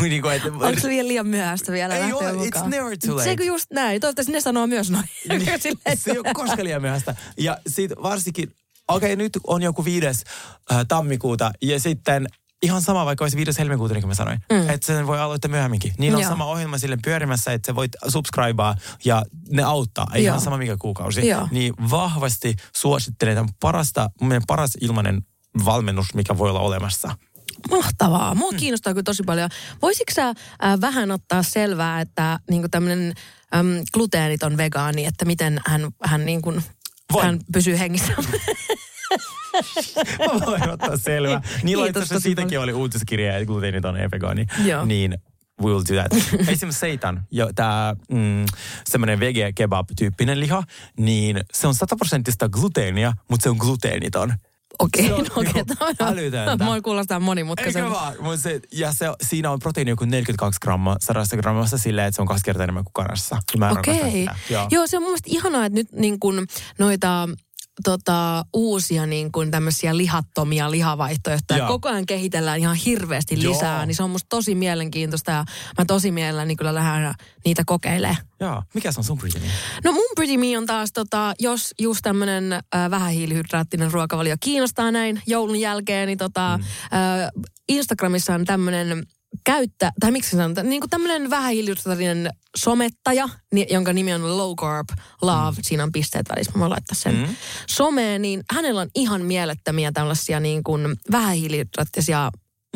niin kuin, että, Onko se vielä liian myöhäistä vielä Ei ole, it's never too late. Se kun just näin. Toivottavasti ne sanoo myös noin. Silleen, se ei ole koskaan liian myöhäistä. Ja sitten varsinkin, okei okay, nyt on joku viides äh, tammikuuta ja sitten ihan sama, vaikka olisi viides helmikuuta, niin kuin mä sanoin. Mm. Että sen voi aloittaa myöhemminkin. Niin on Joo. sama ohjelma sille pyörimässä, että sä voit subscribea ja ne auttaa. Ei Joo. ihan sama mikä kuukausi. Joo. Niin vahvasti suosittelen tämän parasta, mun mielestä paras ilmainen valmennus, mikä voi olla olemassa. Mahtavaa. Mua kiinnostaa kyllä tosi paljon. Voisitko sä äh, vähän ottaa selvää, että niin tämmöinen äm, gluteeniton vegaani, että miten hän, hän, niin kuin, Voin. hän pysyy hengissä? Mä voin ottaa selvä. Niillä Kiitos asiassa tosi siitäkin oli uutiskirja, että gluteeniton ei vegaani. Joo. Niin we'll do that. Esimerkiksi seitan, tämä mm, semmoinen vege kebab-tyyppinen liha, niin se on sataprosenttista gluteenia, mutta se on gluteeniton. Okei, on no okei. niinku Okay, älytöntä. Mua kuulostaa monimutkaiselta. Eikö vaan? Mut se, ja se, siinä on proteiini joku 42 grammaa, 100 grammassa silleen, että se on kaksi kertaa enemmän kuin kanassa. Mä Okei. sitä. Joo. Joo, se on mun mielestä ihanaa, että nyt niin kun noita tota, uusia niin kun tämmöisiä lihattomia lihavaihtoehtoja Joo. koko ayan kehitellään ihan hirveästi Joo. lisää, niin se on musta tosi mielenkiintoista ja mä tosi mielelläni kyllä lähden niitä kokeilemaan. Joo. Mikä se on sun pretty name? No mun Pretty Me on taas, tota, jos just tämmönen äh, vähähiilihydraattinen ruokavalio kiinnostaa näin joulun jälkeen, niin tota, mm. äh, Instagramissa on tämmönen käyttä, tai miksi sanotaan, niin kuin tämmöinen vähähiilihydraattinen somettaja, jonka nimi on Low Carb Love, mm. siinä on pisteet välissä, mä voin laittaa sen mm. someen, niin hänellä on ihan mielettömiä tällaisia niin kuin vähähiilihydraattisia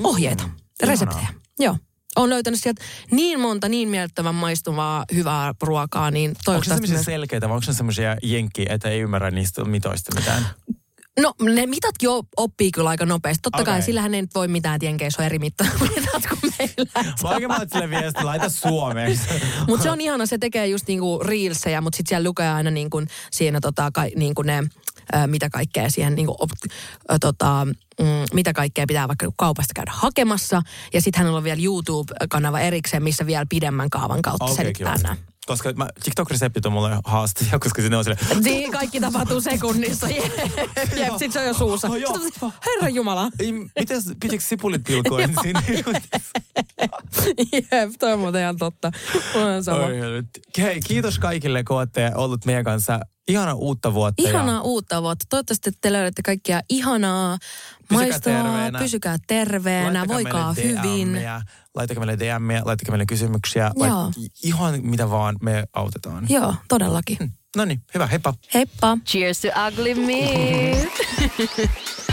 ohjeita, Mm. reseptejä. Ihanaa. Joo. Olen löytänyt sieltä niin monta niin miellyttävän maistuvaa, hyvää ruokaa, niin Onko se toivottavasti semmoisia myös... selkeitä vai onko se semmoisia jenkkiä, että ei ymmärrä niistä mitoista mitään? No ne mitatkin jo oppii kyllä aika nopeasti. Totta okay. kai sillähän ei nyt voi mitään, on eri mitat kuin meillä. Oikein mä laitan sille viesti, laita suomeksi. Mutta se on ihana, se tekee just niinku reelsejä, mutta sitten siellä lukee aina niinku siinä tota, ka, niinku ne, ö, mitä kaikkea siihen niinku, op, ö, tota, mm, mitä kaikkea pitää vaikka kaupasta käydä hakemassa. Ja sitten hänellä on vielä YouTube-kanava erikseen, missä vielä pidemmän kaavan kautta okay, selittää nämä. Koska mä, TikTok-reseptit on mulle haasteja, koska sinne on sille... Niin, kaikki tapahtuu sekunnissa. Jep, sit se on jo suussa. Se, Herra Jumala. Miten, pitikö sipulit pilkoa ensin? Jep, toi on muuten ihan totta. Sama. Hei, kiitos kaikille, kun olette ollut meidän kanssa. Ihana uutta vuotta. ja- Ihanaa uutta vuotta. Toivottavasti te löydätte kaikkia ihanaa Pysykää maistoa. terveenä. Pysykää terveenä. Laittakaa Voikaa meille hyvin. DM:iä, Laittakaa meille DMiä, laittakaa meille kysymyksiä. Joo. Lait, ihan mitä vaan me autetaan. Joo, todellakin. No niin, hyvä, heippa. Heippa. Cheers to ugly me.